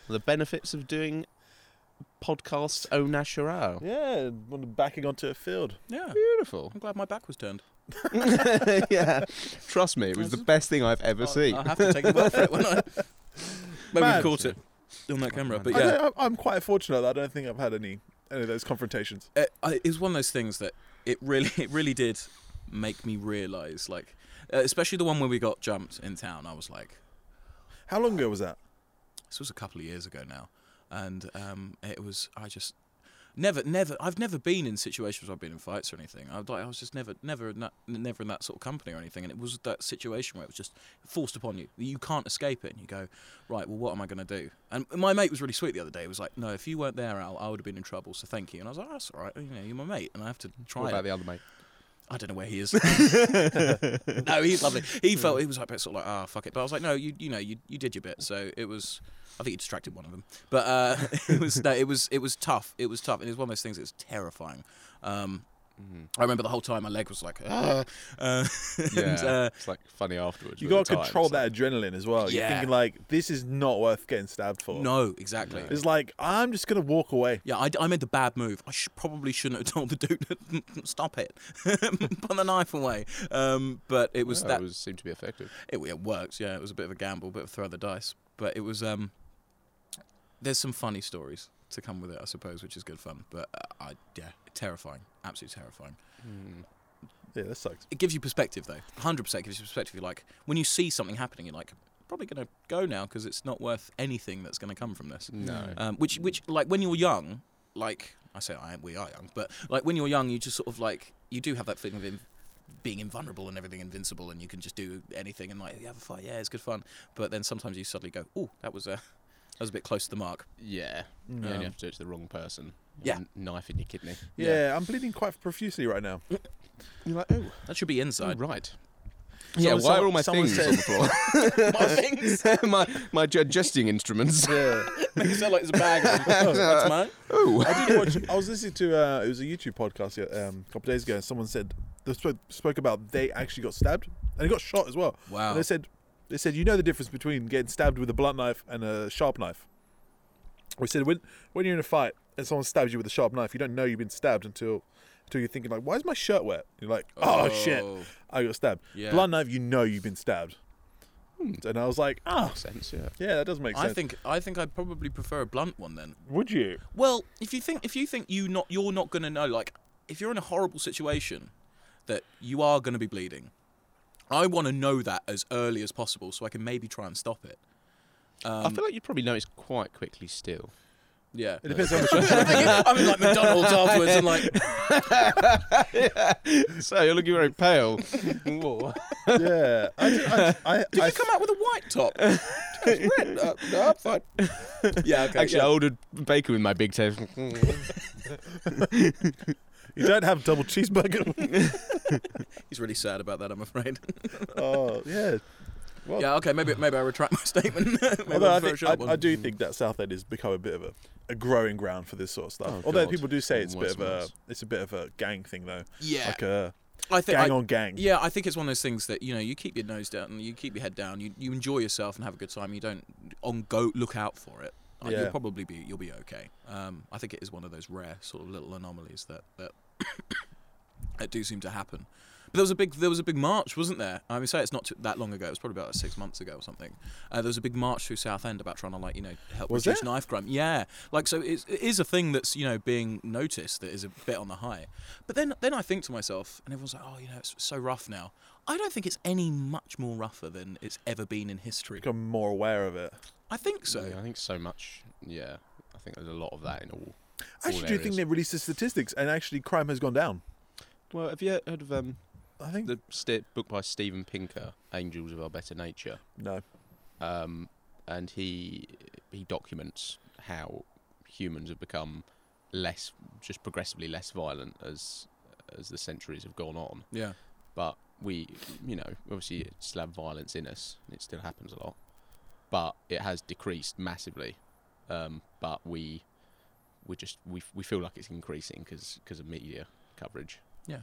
The benefits of doing podcasts au naturel. Yeah, backing onto a field. Yeah. Beautiful. I'm glad my back was turned. <laughs> yeah. Trust me, it was the best thing I've ever seen. I'll have to take the word for it when I. <laughs> Maybe Man. we caught it on that camera, but I yeah. don't- I'm quite fortunate that I don't think I've had any any of those confrontations. it, I, it was one of those things that it really <laughs> it really did make me realize like uh, especially the one where we got jumped in town i was like How long ago was that? this was a couple of years ago now and um, it was i just never never i've never been in situations where i've been in fights or anything. I was like i was just never never in that never in that sort of company or anything and it was that situation where it was just forced upon you. You can't escape it and you go right well what am i going to do? And my mate was really sweet the other day. He was like no if you weren't there al i would have been in trouble so thank you. And i was like that's all right. You know you're my mate and i have to try What it. about the other mate? I don't know where he is. <laughs> <laughs> no, he's lovely. He felt he was like sort of like ah fuck it, but I was like no, you you know you you did your bit, so it was. I think he distracted one of them, but uh, <laughs> it was no, it was it was tough. It was tough, and it was one of those things that was terrifying. Um, I remember the whole time my leg was like, ah, <laughs> uh, Yeah, and, uh, it's like funny afterwards. You got to the time, control it's that adrenaline as well. You're thinking like, this is not worth getting stabbed for. no, exactly. It's like I'm just gonna walk away. Yeah, I, I made the bad move. I should, probably shouldn't have <laughs> told the dude, to <laughs> stop it, put the knife away. Um, but it was No, that it was, seemed to be effective. It, it worked, yeah. It was a bit of a gamble, bit of a throw of the dice, but it was. Um, there's some funny stories to come with it, I suppose, which is good fun. But uh, I, yeah, terrifying, absolutely terrifying. Yeah, that sucks. It gives you perspective, though. Hundred percent gives you perspective. You're like, when you see something happening, you're like, probably gonna go now because it's not worth anything that's gonna come from this. No. Um, which, which, like, when you're young, like I say, I we are young, but like when you're young, you just sort of like you do have that feeling of in, being invulnerable and everything invincible, and you can just do anything and like you have a fight, yeah, it's good fun. But then sometimes you suddenly go, oh, that was a that was a bit close to the mark. yeah. You Um, only have to do it to the wrong person. Yeah. N- Knife in your kidney. Yeah, I'm bleeding quite profusely right now. You're like, oh, That should be oh inside. right. Someone- yeah, why are all my someone things said- on the floor? <laughs> My things <laughs> my my digesting instruments. Yeah. make it sound like it's a bag. <laughs> That's mine. Oh, I did watch. I was listening to. Uh, it was a YouTube podcast yeah, um, a couple days ago, and someone said they spoke, spoke about they actually got stabbed and they got shot as well. Wow. And they said they said you know the difference between getting stabbed with a blunt knife and a sharp knife. We said when when you're in a fight and someone stabs you with a sharp knife, you don't know you've been stabbed until until you're thinking like, why is my shirt wet? You're like, oh, shit, I got stabbed. Yeah. Blunt knife, you know you've been stabbed. And I was like, ah, makes sense. Yeah. yeah, that does make sense. I think I think I'd probably prefer a blunt one then. Would you? Well, if you think if you think you not you're not gonna know, like if you're in a horrible situation that you are gonna be bleeding, I want to know that as early as possible so I can maybe try and stop it. I feel like you'd probably notice quite quickly still. Yeah. It depends how <laughs> much. I'm in like McDonald's afterwards and like <laughs> so you're looking very pale. Yeah, I, I, I, Did I, you come out with a white top? <laughs> It's red. Uh, no, I'm fine. Yeah, okay. Actually, yeah. I ordered bacon with my big toe. You don't have double cheeseburger. <laughs> He's really sad about that, I'm afraid. <laughs> oh yeah. Well, yeah, okay, maybe maybe I retract my statement. <laughs> maybe Although I, think, I. I do think that Southend has become a bit of a, a growing ground for this sort of stuff. Oh, Although God. people do say it's a bit of a it's a bit of a gang thing though, Yeah, like a I think gang I, on gang. Yeah, I think it's one of those things that you know you keep your nose down and you keep your head down. You you enjoy yourself and have a good time. You don't on go look out for it. Like, Yeah. You'll probably be you'll be okay. Um, I think it is one of those rare sort of little anomalies that that <coughs> that do seem to happen. But there was a big there was a big march, wasn't there? I mean, say it's not too, that long ago. It was probably about six months ago or something. Uh, there was a big march through Southend about trying to like you know help Was reduce there? knife crime. Yeah, like so it's, it is a thing that's you know being noticed that is a bit on the high. But then then I think to myself, and everyone's like, oh, you know, it's so rough now. I don't think it's any much more rougher than it's ever been in history. Become more aware of it. I think so. Yeah, I think so much. Yeah, I think there's a lot of that in all. I actually all do think areas. they released the statistics, and actually crime has gone down. Well, have you heard of um, I think the st- book by Steven Pinker, Angels of Our Better Nature? no. um, and he he documents how humans have become less, just progressively less violent as as the centuries have gone on. Yeah. But we, you know, obviously still have violence in us, and it still happens a lot. But it has decreased massively. Um, but we we just we we feel like it's increasing because because of media coverage. Yeah.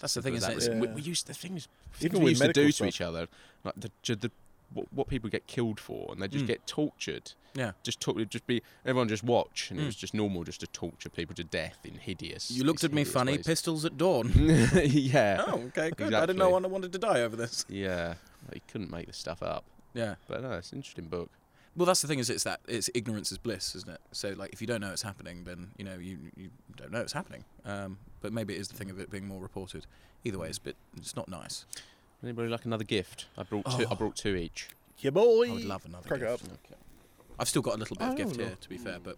That's the thing, isn't as it? that. Yeah. We, we used the things Even we with used to do medical to each other, like the, ju- the what, what people get killed for, and they just Mm. get tortured. Yeah. Just talk, just be everyone just watch, and it Mm. was just normal just to torture people to death in hideous. You looked at me funny. ways. Pistols at dawn. <laughs> yeah, oh, okay, good. I didn't know I wanted to die over this. yeah. He couldn't make this stuff up, Yeah. but no, it's an interesting book. Well, that's the thing is, it's that it's ignorance is bliss, isn't it? So, like, if you don't know it's happening, then you know you you don't know it's happening. Um, but maybe it is the thing of it being more reported. Either way, it's a bit it's not nice. Anybody like another gift? I brought two. I Oh. brought two each. Yeah, boy. I would love another Crack it gift. I've still got a little bit of Oh, gift no. here, to be fair, but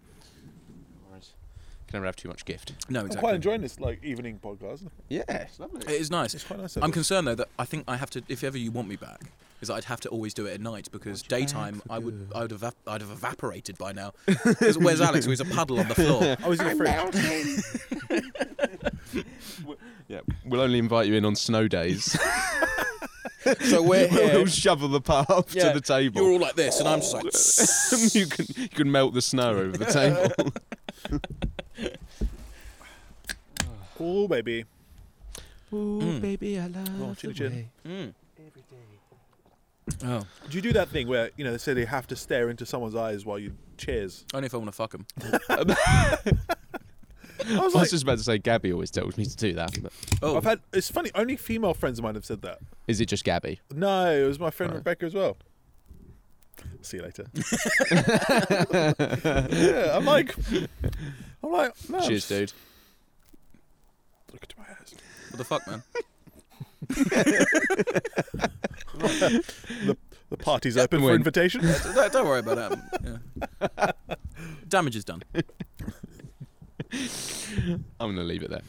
Can never have too much gift. no, I'm exactly. quite enjoying this like evening podcast. Yeah, it's lovely. It is nice. It's quite nice. I'm concerned though that I think I have to, if ever you want me back, is that I'd have to always do it at night because Want daytime I would. I would have I'd have evaporated by now. Where's Alex? Who's a puddle on the floor? I was in the fridge. <laughs> Yeah, we'll only invite you in on snow days. <laughs> So we're <laughs> here. we'll shovel the path Yeah, to the table. You're all like this, and I'm just like. you can you can melt the snow over the table. oh baby. oh Mm. baby, I love Oh, chili chin. Mm. Oh, Do you do that thing where you know they say they have to stare into someone's eyes while you cheers? only if I want to fuck him. <laughs> I was I was like, just about to say Gabby always tells me to do that. But Oh, I've had. It's funny. Only female friends of mine have said that. is it just Gabby? No, it was my friend Right. Rebecca as well. See you later. <laughs> yeah, I'm like, I'm like, no. Cheers, dude. Look into my eyes. what the fuck, man? <laughs> The party's open for When- invitation. <laughs> don't, don't worry about that. Yeah. <laughs> Damage is done. <laughs> I'm gonna leave it there.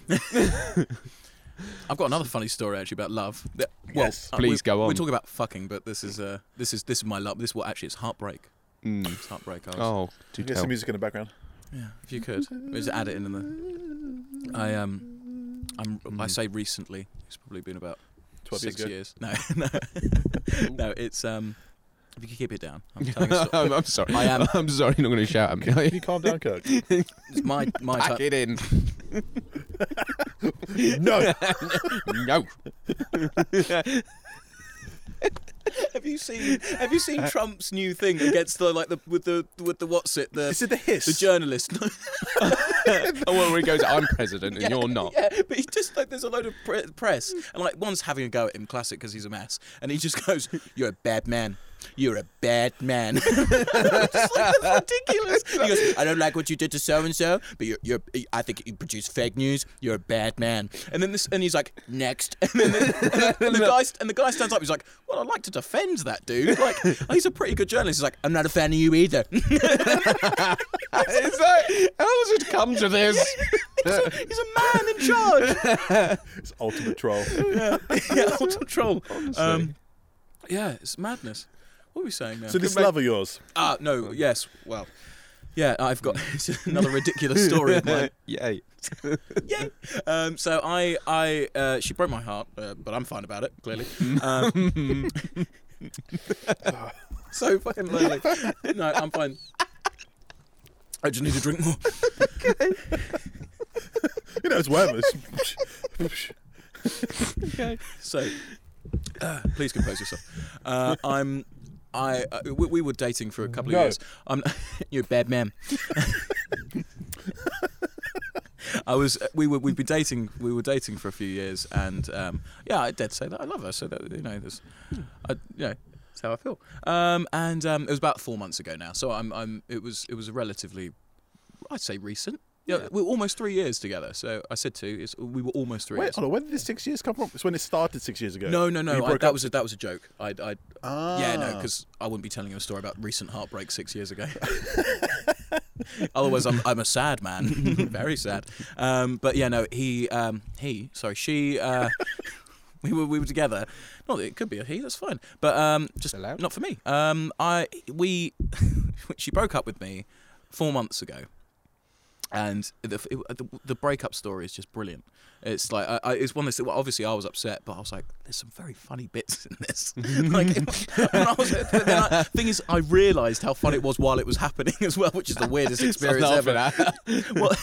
I've got another funny story actually about love. Well, Yes. uh, Please we- go on. We're talking about fucking, but this is uh, this is this is my love. This is what actually it's heartbreak. Mm. It's heartbreak. I was, Oh, do Get tell. some music in the background. Yeah, if you could, just add it in. in the, I um, I'm I say recently. It's probably been about Twelve years six years. No, no, no. It's um, if you could keep it down. I'm <laughs> telling a story. I'm, I'm sorry. I am- I'm sorry. You're not going to shout at me. are Can you? you calm down, Kirk? It's my my Pack time. it in. <laughs> no. no. <laughs> Have you seen Have you seen Trump's new thing against the like the with the with the what's it the Is it the hiss? the journalist? Oh, well, where he goes, I'm president and you're not. Yeah, but he just like there's a load of pre- press, and like one's having a go at him, classic because he's a mess, and he just goes, "You're a bad man. You're a bad man." <laughs> like, that's ridiculous. He goes, "I don't like what you did to so and so, but you're, you're I think you produce fake news. You're a bad man." And then this, and he's like, "Next," <laughs> and then the, and the guy and the guy stands up. He's like, "Well, I'd like to defend that dude. Like, he's a pretty good journalist." He's like, "I'm not a fan of you either." <laughs> It's like, how does it come to this? he's, a, he's a man in charge. It's ultimate troll. yeah, yeah, ultra troll. Honestly. Um, yeah, it's madness. What are we saying now? So this love of yours. Ah, no, yes, well, yeah, I've got <laughs> another ridiculous story of mine. <laughs> Yay. <laughs> Yay! Um, so I, I, uh, she broke my heart, uh, but I'm fine about it. Clearly. Um, so fucking lonely. No, I'm fine. I just need to drink more. Okay. you know, it's whatever. So, uh, please compose yourself. Uh, I'm. I uh, we, we were dating for a couple of No. years. I'm <laughs> you're a bad man. <laughs> I was we were we've been dating we were dating for a few years and um, yeah I did say that I love her so that you know there's I, you know that's how I feel um, and um, it was about four months ago now so I'm I'm it was it was a relatively I'd say recent yeah, Yeah. we're almost three years together so I said two it's, we were almost three Wait, years hold on. When did this six years come from? It's when it started six years ago. no no no I, that up- was a, that was a joke I I Ah. yeah no because I wouldn't be telling you a story about recent heartbreak six years ago. <laughs> Otherwise, I'm I'm a sad man, <laughs> very sad. Um, but yeah, no, he um, he sorry she uh, <laughs> we were we were together. Not that it could be a he, that's fine. But um, just Allowed. not for me. Um, I we she broke up with me four months ago, and the it, the, the breakup story is just brilliant. It's like I, I, it's one of those. Well, obviously, I was upset, but I was like, "There's some very funny bits in this." <laughs> like, <laughs> I was, I, thing is, I realised how fun it was while it was happening <laughs> as well, which is the weirdest experience ever. well,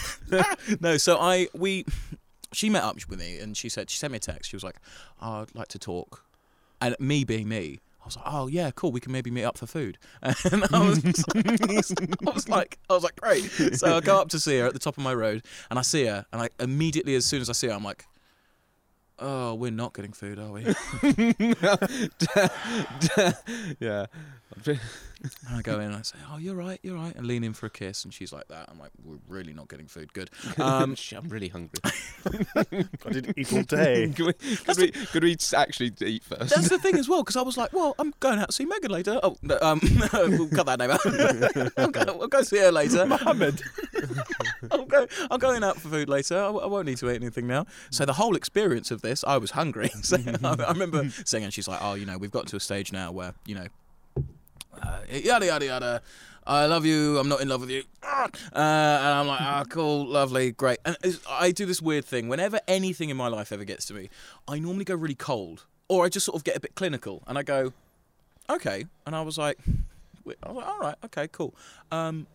no. So I we she met up with me and she said she sent me a text. She was like, oh, "I'd like to talk," and me being me. I was like, oh yeah, cool. We can maybe meet up for food. <laughs> And I was, <laughs> I was like, I was like, great. So I go up to see her at the top of my road, and I see her, and I immediately, as soon as I see her, I'm like, oh, we're not getting food, are we? <laughs> yeah. And I go in and I say, "Oh, you're right, you're right," and lean in for a kiss, and she's like that. I'm like, "We're really not getting food. Good." Um, <laughs> I'm really hungry. <laughs> I didn't eat all day. <laughs> could, we, could, we, could we actually eat first? that's the thing as well, because I was like, "Well, I'm going out to see Megan later." Oh, no, um, we'll cut that name out. I'll, go, I'll go see her later. Mohammed. I'll go. I'm going out for food later. I, I won't need to eat anything now. So the whole experience of this, I was hungry. So I, I remember saying, and she's like, "Oh, you know, we've got to a stage now where you know, uh, yada yada yada." I love you. I'm not in love with you. Uh, and I'm like, ah, cool, lovely, great. And I do this weird thing. Whenever anything in my life ever gets to me, I normally go really cold, or I just sort of get a bit clinical, and I go, okay. And I was like, I was like all right, okay, cool. Um,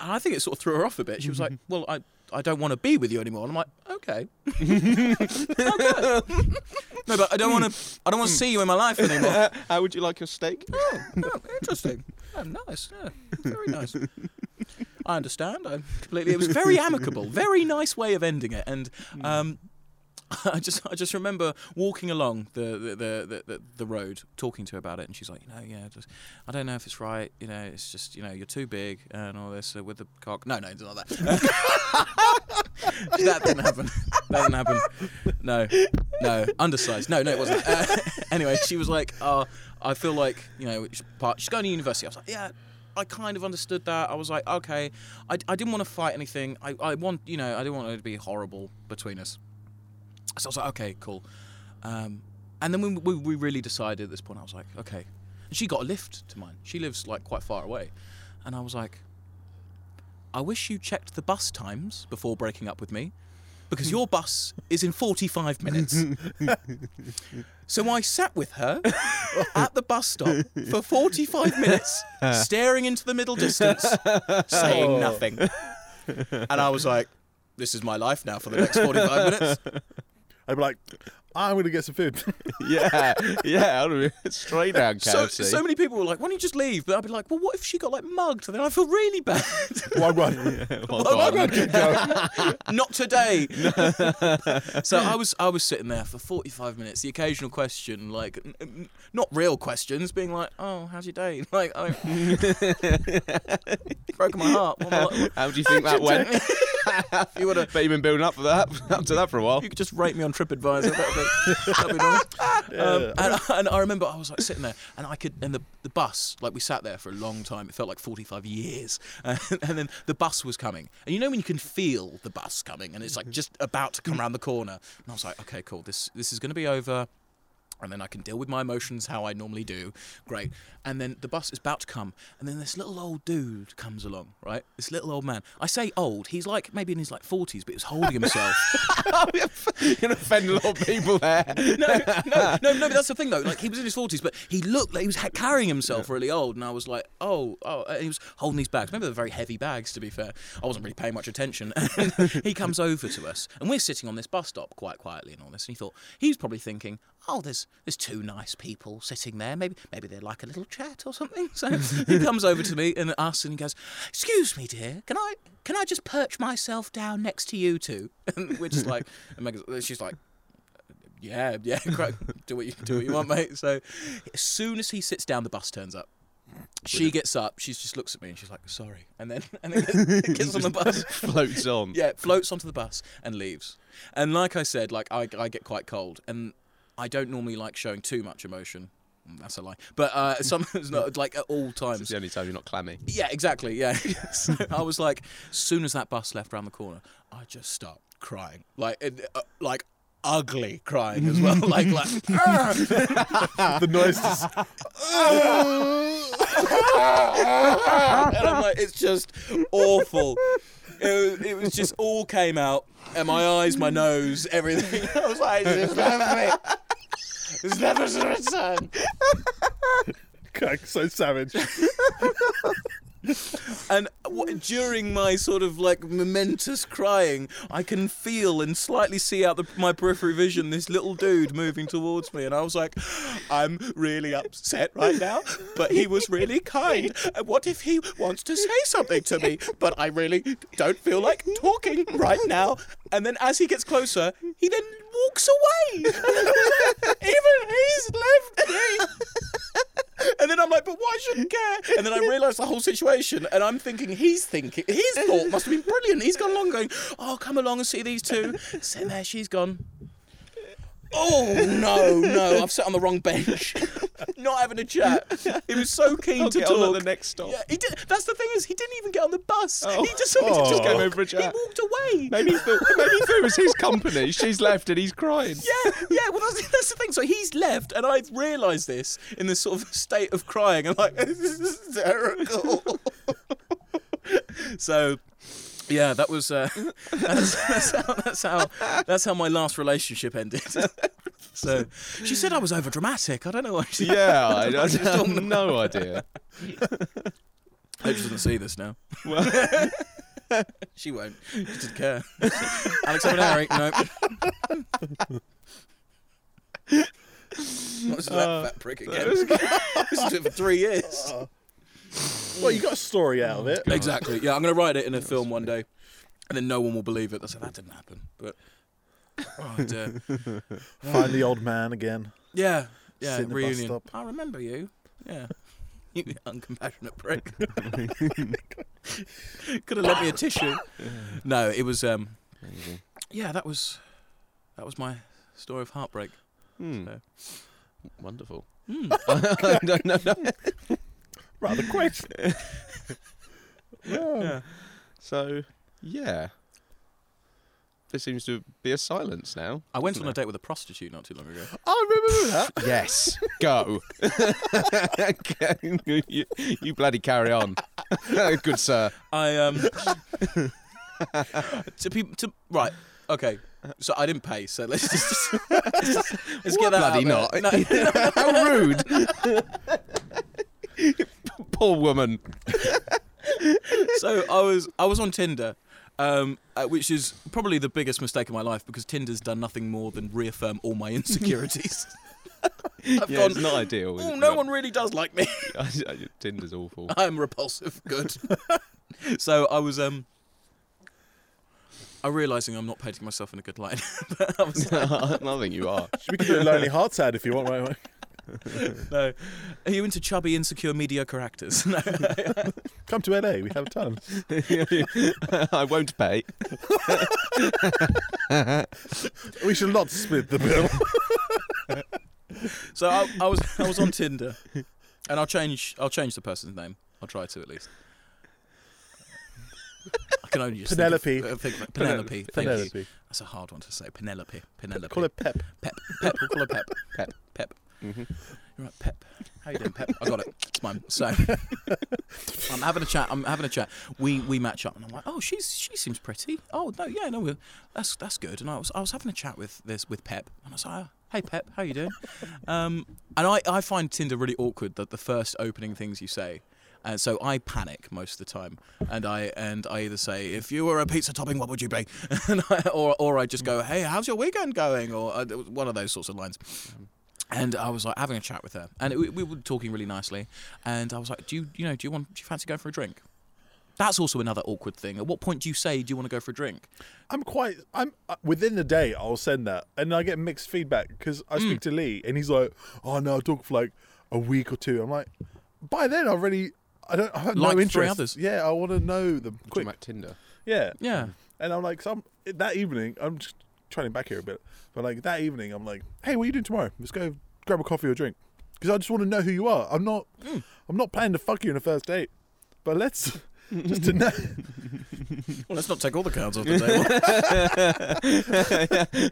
and I think it sort of threw her off a bit. She was like, <laughs> "Well, I I don't want to be with you anymore." And I'm like, "Okay, <laughs> <laughs> okay. no, but I don't want to. I don't want to see you in my life anymore." <laughs> How would you like your steak? oh, oh, interesting. Oh, nice. Yeah, very nice. I understand. I completely. It was very amicable. Very nice way of ending it. And um, <laughs> I just I just remember walking along the the, the, the, the road, talking to her about it, and she's like, you know, yeah, just I don't know if it's right. You know, it's just you know you're too big and all this uh, with the cock. No, no, it's not that. <laughs> that didn't happen. That didn't happen. No, no, undersized. No, no, it wasn't. Uh, <laughs> anyway, she was like, oh, I feel like you know, part- she's going to university. I was like, yeah. I kind of understood that. I was like, okay, I, I didn't want to fight anything. I, I want, you know, I didn't want it to be horrible between us. So I was like, okay, cool. Um, and then when we, we really decided at this point, I was like, okay. And she got a lift to mine. She lives like quite far away. And I was like, I wish you checked the bus times before breaking up with me because your bus is in 45 minutes. <laughs> so I sat with her at the bus stop for 45 minutes, staring into the middle distance, saying Oh. nothing. And I was like, this is my life now for the next 45 minutes. I'd be like, I'm going to get some food. <laughs> yeah, yeah. I'd be <laughs> straight down So, KFC. so many people were like, why don't you just leave? But I'd be like, well, what if she got like mugged? Then I feel really bad. Why run. <laughs> Well, Well, go on. Keep going. Not today. so I was I was sitting there for 45 minutes. The occasional question, like n- n- not real questions, being like, "Oh, how's your day?" Like, I broken my heart. What am I- How do you think that went? you would have, Bet you've been building up for that, up to that for a while. you could just rate me on TripAdvisor. That'd be, that'd be nice. Um, and, and I remember I was like sitting there, and I could, and the the bus, like we sat there for a long time. It felt like 45 years, <laughs> and, and then the bus was coming, and you know when you can feel the bus coming, and it's like just about to come around the corner, and I was like, okay, cool, this this is going to be over. And then I can deal with my emotions how I normally do. Great. And then the bus is about to come, and then this little old dude comes along, right? This little old man. I say old. He's like maybe in his like forties, but he was holding himself. <laughs> You're gonna offend a lot of people there. no, no, no, no. But that's the thing, though. Like he was in his forties, but he looked like he was ha- carrying himself really old, and I was like, oh, oh. And he was holding these bags. Remember, they're very heavy bags. To be fair, I wasn't really paying much attention. <laughs> He comes over to us, and we're sitting on this bus stop quite quietly and all this. And he thought he's probably thinking, oh, there's there's two nice people sitting there. Maybe maybe they'd like a little chat or something. <laughs> So he comes over to me and us and he goes, "Excuse me, dear, can I can I just perch myself down next to you two? <laughs> And we're just like, and Megan's, she's like. Yeah, yeah, <laughs> great. do what you do what you want, mate. So, as soon as he sits down, the bus turns up. She gets up. She just looks at me and she's like, "Sorry," and then and then gets, gets on the bus. Floats on. Yeah, floats onto the bus and leaves. And like I said, like I, I get quite cold, and I don't normally like showing too much emotion. Mm, That's a lie. But uh, <laughs> sometimes not like at all times. It's the only time you're not clammy. Yeah, exactly. Yeah. <laughs> so I was like, as soon as that bus left around the corner, I just start crying, like it- uh, like ugly crying as well, <laughs> like like. The noise just and I'm like, it's just awful. It was, it was just all came out, and my eyes, my nose, everything. I was like, it's never, it's never to return. So savage. <laughs> <laughs> And w- during my sort of like momentous crying, I can feel and slightly see out the, my periphery vision this little dude moving towards me, and I was like, "I'm really upset right now, but he was really kind. What if he wants to say something to me, but I really don't feel like talking right now?" And then as he gets closer, he then walks away. <laughs> Even he's left me. <laughs> And then I'm like, but why shouldn't care? And then I realise the whole situation, and I'm thinking he's thinking his thought must have been brilliant. He's gone along going, oh, come along and see these two. Sit there, she's gone. Oh no, no! I've sat on the wrong bench. <laughs> Not having a chat. He was so keen I'll to get talk. on at the next stop. Yeah, he did. That's the thing is, he didn't even get on the bus. Oh. He just, Oh. just Just came over a He walked away. Maybe he thought, maybe he thought it was his company. She's left and he's crying. Yeah, yeah. Well, that's, that's the thing. So he's left, and I've realised this in this sort of state of crying. I'm like, <laughs> this is hysterical. <laughs> so, yeah, that was uh, <laughs> that's, that's, how, that's how that's how my last relationship ended. <laughs> so she said I was over dramatic. I don't know why. She, Yeah, <laughs> I, I have no idea. I hope she doesn't see this now. Well, She won't. She doesn't care. Alex Harry, no. What's that fat prick again? this has been for three years. Well, you got a story out of it. Exactly. Yeah, I'm going to write it in a film one day, and then no one will believe it. They'll say that didn't happen. But oh dear. <laughs> Find the old man again. Yeah, yeah. Sit in the bus reunion. stop. I remember you. Yeah. <laughs> You uncompassionate prick. <laughs> Could have lent me a tissue. No, it was. um Yeah, that was. That was my story of heartbreak. Hmm. So. Wonderful. I don't know. No. Rather quick. <laughs> Yeah. So, yeah. There seems to be a silence now. I went on a date with a prostitute not too long ago. I remember that. <laughs> Yes. <laughs> Go. you, you bloody carry on. Good sir. I um to people to right okay. So I didn't pay. So let's just let's, just- let's get that bloody out there. not. No, no, How rude. Poor woman. <laughs> so I was I was on Tinder, um, uh, which is probably the biggest mistake of my life because Tinder's done nothing more than reaffirm all my <laughs> insecurities. <laughs> I've Yeah, gone. it's not ideal. Oh, no one really does like me. Tinder's awful. I'm repulsive. Good. so I was um. I'm realizing I'm not painting myself in a good light. I was I think you are. We can do a Lonely Hearts ad if you want, right? Right. <laughs> no. Are you into chubby, insecure, mediocre actors? <laughs> No. Come to LA, we have tons. <laughs> I won't pay. We shall not split the bill. So I, I was I was on Tinder, and I'll change I'll change the person's name. I'll try to at least. I can only just think of- Penelope. uh, think of- Penelope. thank you. Penelope. That's a hard one to say. Penelope. Penelope. Call it Pep. Pep. Pep. We'll call her Pep. Pep. Pep. Mhm. You're right, Pep. How you doing, Pep? I got it. It's mine. So <laughs> I'm having a chat. I'm having a chat. We we match up, and I'm like, oh, she's she seems pretty. Oh no, yeah, no, we're, that's that's good. And I was I was having a chat with this with Pep, and I was like, oh, hey Pep, how you doing? <laughs> um, and I I find Tinder really awkward that the first opening things you say. And so I panic most of the time, and I and I either say, "If you were a pizza topping, what would you be?" <laughs> and I, or or I just go, "Hey, how's your weekend going?" Or uh, one of those sorts of lines. And I was like having a chat with her, and we, we were talking really nicely. And I was like, "Do you, you know, do you want, do you fancy going for a drink?" That's also another awkward thing. At what point do you say, "Do you want to go for a drink?" I'm quite. I'm uh, within the day. I'll send that, and I get mixed feedback because I Mm. speak to Lee, and he's like, "Oh no, I'll talk for like a week or two. I'm like, by then I've already. I don't. I have Like no three interest. others. Yeah, I want to know them Talking quick. about Tinder. Yeah, Yeah. and I'm like, some that evening. I'm just trying back here a bit, but like that evening, I'm like, hey, what are you doing tomorrow? Let's go grab a coffee or drink, because I just want to know who you are. I'm not. Mm. I'm not planning to fuck you in a first date, but let's <laughs> just to know. Well, let's not take all the cards off the table.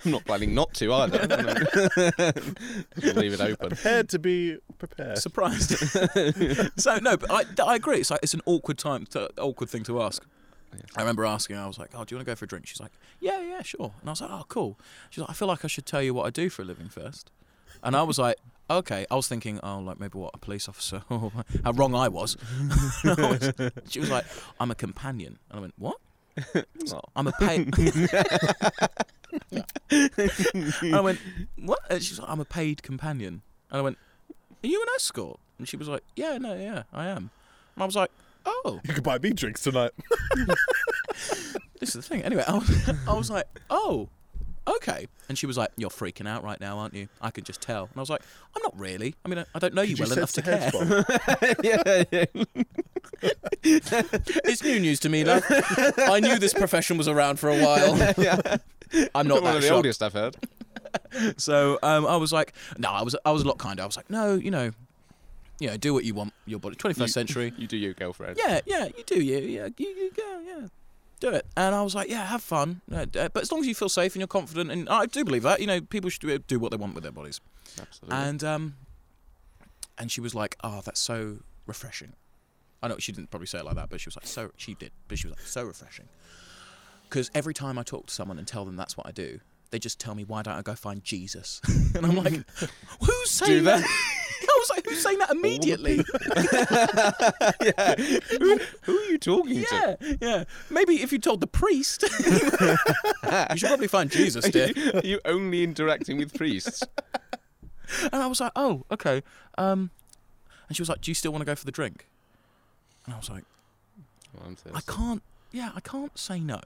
<laughs> I'm not planning not to either. <laughs> Just leave it open. prepared to be prepared. Surprised. so no, but I, I agree. It's like it's an awkward time, to, awkward thing to ask. I remember asking. her, I was like, "Oh, do you want to go for a drink?" She's like, "Yeah, yeah, sure." And I was like, "Oh, cool." She's like, "I feel like I should tell you what I do for a living first. And I was like, "Okay." I was thinking, "Oh, like maybe what a police officer." <laughs> How wrong I was. <laughs> I was- she was like, "I'm a companion," and I went, "What?" <laughs> I'm a paid. I went, what? And she was like, I'm a paid companion. And I went, Are you an escort? And she was like, Yeah, no, yeah, I am. And I was like, Oh, You could buy me drinks tonight. <laughs> this is the thing. Anyway, I was, I was like, Oh, okay. And she was like, You're freaking out right now, aren't you? I could just tell. And I was like, I'm not really. I mean, I, I don't know you Could well enough to the care. headspace? yeah, yeah. it's new news to me, though. I knew this profession was around for a while. <laughs> yeah. I'm not one that of the shocked. oldest I've heard. <laughs> So um, I was like, no, I was I was a lot kinder. I was like, no, you know, you know, do what you want. Your body, 21st You- century. You do you, girlfriend. Yeah, yeah, you do. You, yeah, you, you go, yeah, do it. And I was like, yeah, have fun. Uh, but as long as you feel safe and you're confident, and I do believe that, you know, people should do- do what they want with their bodies. Absolutely. And um, and she was like, oh, that's so refreshing. I know she didn't probably say it like that, but she was like, so she did, but she was like, so refreshing. Because every time I talk to someone and tell them that's what I do, they just tell me, why don't I go find Jesus? <laughs> and I'm like, <laughs> who's saying that? Was like, who's saying that immediately? <laughs> yeah. Who, who are you talking to? yeah, yeah. Maybe if you told the priest, <laughs> you should probably find Jesus, dear. Are you only interacting with priests? And I was like, oh, okay. Um, and she was like, do you still want to go for the drink? And I was like, Well, I can't. Yeah, I can't say no.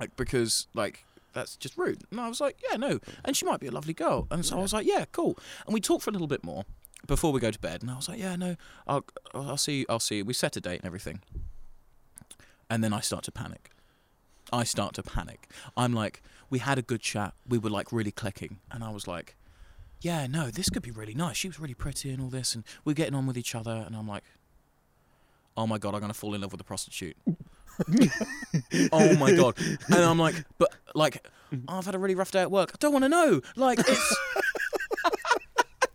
Like because like that's just rude. And I was like, yeah, no. And she might be a lovely girl. And so I was like, yeah, cool. And we talked for a little bit more before we go to bed. And I was like, yeah, no, I'll I'll see. you- I'll see. you. We set a date and everything. And then I start to panic. I start to panic. I'm like, we had a good chat. We were like really clicking, and I was like, yeah, no, this could be really nice. She was really pretty and all this, and we're getting on with each other. And I'm like, oh my god, I'm gonna fall in love with a prostitute. <laughs> oh my god. And I'm like, but like, mm-hmm. oh, I've had a really rough day at work. I don't want to know. Like, it's. <laughs>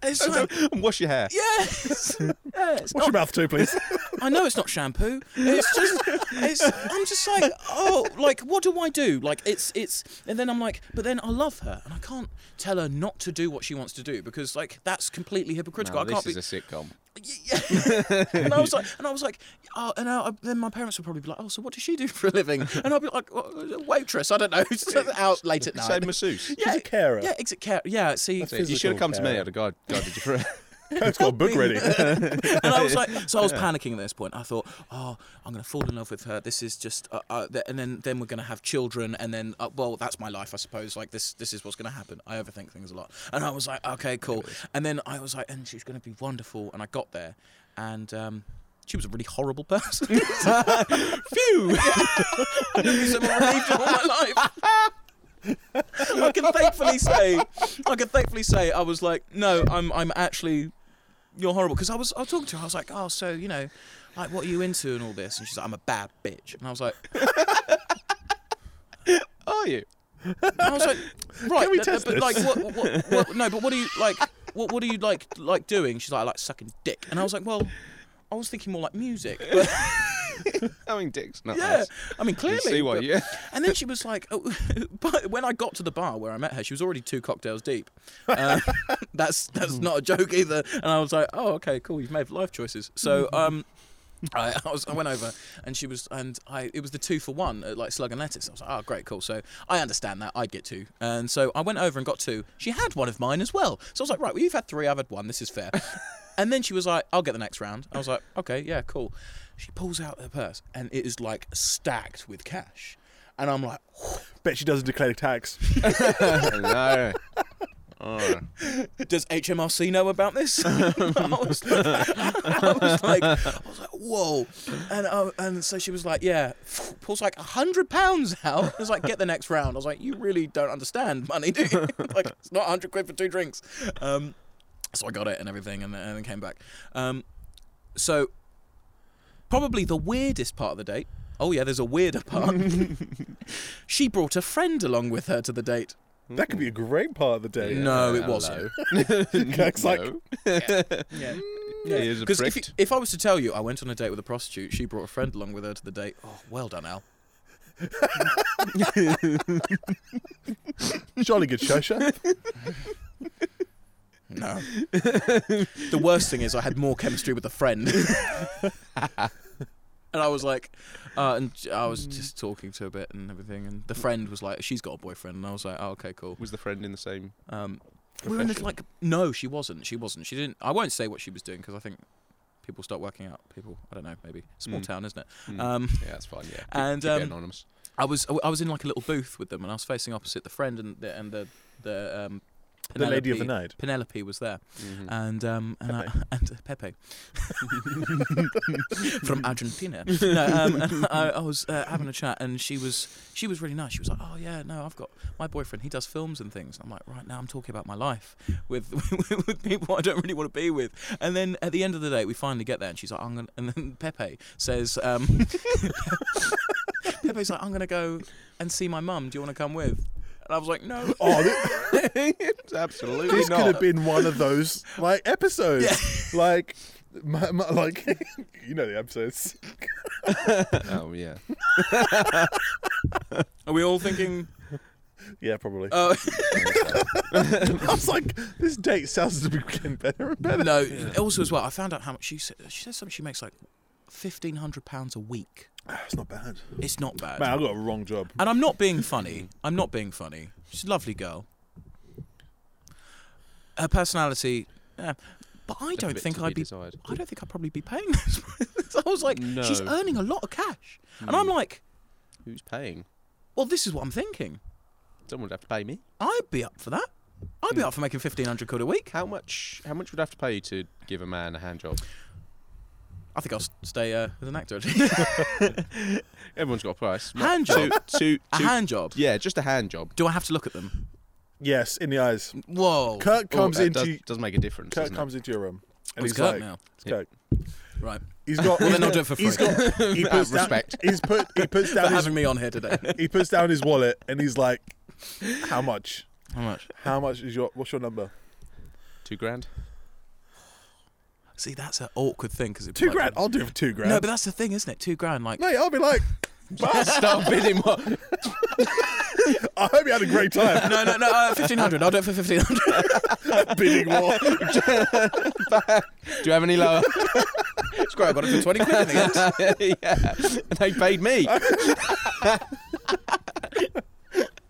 It's like, And wash your hair. yes, <laughs> it's Wash your mouth too, please. <laughs> I know it's not shampoo. It's just, it's. I'm just like, oh, like, what do I do? Like, it's, it's, and then I'm like, but then I love her, and I can't tell her not to do what she wants to do because, like, that's completely hypocritical. Now, I can't this be. is a sitcom. Yeah. <laughs> and I was like, and I was like, oh, and I, then my parents would probably be like, oh, so what does she do for a living? And I'd be like, "Oh, waitress. I don't know, <laughs> It's out late at Say Same masseuse. yeah, a carer. Yeah, exit care. Yeah, see, That's You should have come to me. care. I'd have guide- guided you through <laughs> it. Coach got a book ready. <laughs> and I was like, so I was panicking at this point. I thought, oh, I'm going to fall in love with her. This is just, uh, uh, th- and then then we're going to have children, and then, uh, well, that's my life, I suppose. Like this, this is what's going to happen. I overthink things a lot, and I was like, okay, cool. And then I was like, and she's going to be wonderful. And I got there, and. Um, she was a really horrible person. <laughs> Phew! I've never been so relieved all my life. I can thankfully say, I can thankfully say, I was like, no, I'm, I'm actually you're horrible. Because I was, I was talking to her. I was like, oh, so you know, like, what are you into and all this? And she's like, I'm a bad bitch. And I was like, <laughs> Are you? and I was like, <laughs> right, Can we but- test but, this? like, what, what, what, no, but what are you like? What, what are you like, like doing? She's like, I like sucking dick. And I was like, well, I was thinking more like music. But <laughs> <laughs> Having dicks. Not yeah, nice. I mean, You clearly. see why? but- Yeah. <laughs> And then she was like, oh, <laughs> but when I got to the bar where I met her, she was already two cocktails deep. Uh, that's that's not a joke either. And I was like, oh, okay, cool. You've made life choices. So um, I, I was I went over and she was and I it was the two for one at like Slug and Lettuce. I was like, oh great, cool. So I understand that I'd get two, and so I went over and got two. She had one of mine as well. So I was like, right, well you've had three, I've had one. This is fair. and then she was like, I'll get the next round. I was like, okay, yeah, cool. She pulls out her purse and it is like stacked with cash, and I'm like, Bet she doesn't declare the tax. <laughs> <laughs> no. Oh. does HMRC know about this? <laughs> I, was like, I was like, I was like, whoa, and uh, and so she was like, yeah, pulls like a hundred pounds out. I was like, get the next round. I was like, you really don't understand money, do you? like, it's not a hundred quid for two drinks. Um, so I got it and everything, and, then- and then came back. Um, so probably the weirdest part of the date. Oh yeah, there's a weirder part. <laughs> she brought a friend along with her to the date. That could be a great part of the day. No, it wasn't. Kirk's like, <laughs> No. <laughs> Mm, yeah. He is a Because if, prick. if I was to tell you I went on a date with a prostitute, she brought a friend along with her to the date. Oh, well done, Al. jolly good shosha. No. <laughs> the worst thing is I had more chemistry with a friend. <laughs> and I was like, uh, and I was just talking to her a bit and everything, and the friend was like, she's got a boyfriend, and I was like, oh, okay, cool. Was the friend in the same? Um, we were in this, like, no, she wasn't. She wasn't. She didn't. I won't say what she was doing because I think people start working out. People, I don't know, maybe small Mm. town, isn't it? Hmm. Um, yeah, that's fine. Yeah, and, um, anonymous. I was I was in like a little booth with them, and I was facing opposite the friend and the and the the um, The lady of the night. Penelope was there, Mhm. and um and I, Pepe. and Pepe <laughs> <laughs> from Argentina. No, um, and <laughs> I, I was uh, having a chat, and she was she was really nice. She was like, "Oh yeah, no, I've got my boyfriend. He does films and things." I'm like, "Right now, I'm talking about my life with with people I don't really want to be with." And then at the end of the day, we finally get there, and she's like, "I'm gonna," and then Pepe says, um, "Pepe's like, I'm gonna go and see my mum. Do you want to come with?" And I was like, "No." <laughs> Oh, thi- <laughs> Absolutely this not. could have been one of those like episodes. Like, my, my, like <laughs> you know the episodes. oh yeah. Are we all thinking? Yeah, probably. Oh I was like, this date sounds to be getting better and better. no. Also, as well, I found out how much she said. She said something. She makes like fifteen hundred pounds a week. It's not bad. It's not bad. Man, I got a wrong job. And I'm not being funny. I'm not being funny. She's a lovely girl. Her personality, yeah. But I Left a don't bit think to I'd be. desired. I don't think I'd probably be paying <laughs> this. so I was like, she's No. earning a lot of cash, and I'm Hmm. like, Who's paying? well, this is what I'm thinking. Someone would have to pay me. I'd be up for that. I'd Hmm. be up for making fifteen hundred quid a week. How much? How much would I have to pay to give a man a hand job? I think I'll stay uh, as an actor. <laughs> Everyone's got a price. Hand job? two, a two- hand job. Yeah, just a hand job. Do I have to look at them? Yes, in the eyes. Whoa. Kirk Oh, comes that into does, does make a difference. Kurt doesn't comes into your room, and Oh, it's he's Kirk like, now. it's Kirk. Right. He's got. Well, he's then I'll do it for He's free. got. <laughs> He Out puts down, respect. He's put. He puts <laughs> For down his. having me on here today. He puts down his wallet, and he's like, "How much? How much? How much is your? What's your number? Two grand. See, that's an awkward thing because Two grand. I'll do it for two grand. No, but that's the thing, isn't it? Two grand, like Mate, I'll be like, <laughs> Start bidding what? <laughs> I hope you had a great time. no, no, no, uh, fifteen hundred. I'll do it for fifteen hundred. <laughs> Bidding war. Do you have any lower? It's great. I got it for twenty quid end. yeah, and they paid me.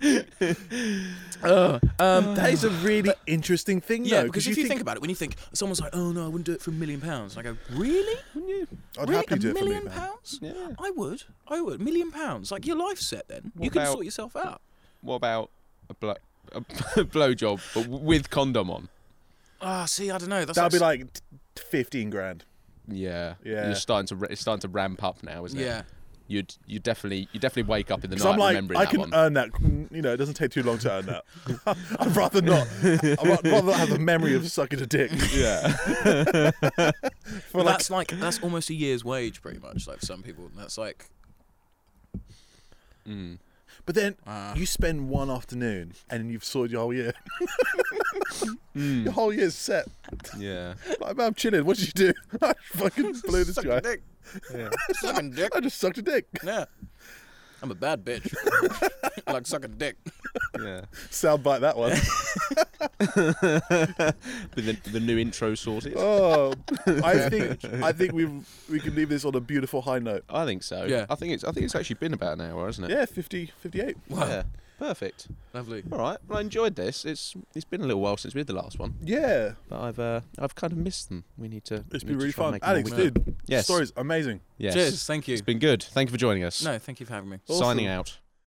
Uh, <laughs> um, That is a really interesting thing, yeah, though. because if you think, about it, when you think someone's like, "Oh no, I wouldn't do it for a million pounds," and I go, "Really? I'd really? happily a do it for a million me, pounds? Yeah. I would. I would. Million pounds. Like your life's set. Then you What can sort yourself out. What about a blow a <laughs> blow job but with condom on? Ah, see, I don't know. That's That'll be like, like fifteen grand. Yeah, Yeah. You're starting to it's starting to ramp up now, isn't it? yeah. You'd you definitely you definitely wake up in the night I'm like, remembering I that can one. earn that. mm, You know, it doesn't take too long to earn that. <laughs> I'd rather not. I'd rather not have the memory of sucking a dick. yeah. <laughs> For Well, like, that's like that's almost a year's wage, pretty much. Like for some people, that's like. Mm. But then Uh, you spend one afternoon and you've sorted your whole year. <laughs> Mm. Your whole year's set. Yeah. <laughs> Like, man, I'm chilling. What did you do? <laughs> I fucking blew this Sucked guy. a dick. Yeah. Sucking dick. I just sucked a dick. Yeah. I'm a bad bitch. I <laughs> like sucking dick. Yeah. Soundbite that one. <laughs> With the, the new intro sorted. Oh, I <laughs> think I think we we can leave this on a beautiful high note. I think so. Yeah. I think it's. I think it's actually been about an hour, hasn't it? Yeah, 50, 58. Wow. Yeah. Perfect. Lovely. All right. Well, I enjoyed this. It's it's been a little while since we did the last one, Yeah, but I've uh, I've kind of missed them. We need to. It's been need to really fun. Alex, dude, Yes. stories amazing. Yes. Cheers. Thank you. It's been good. Thank you for joining us. No, thank you for having me. Awesome. Signing out.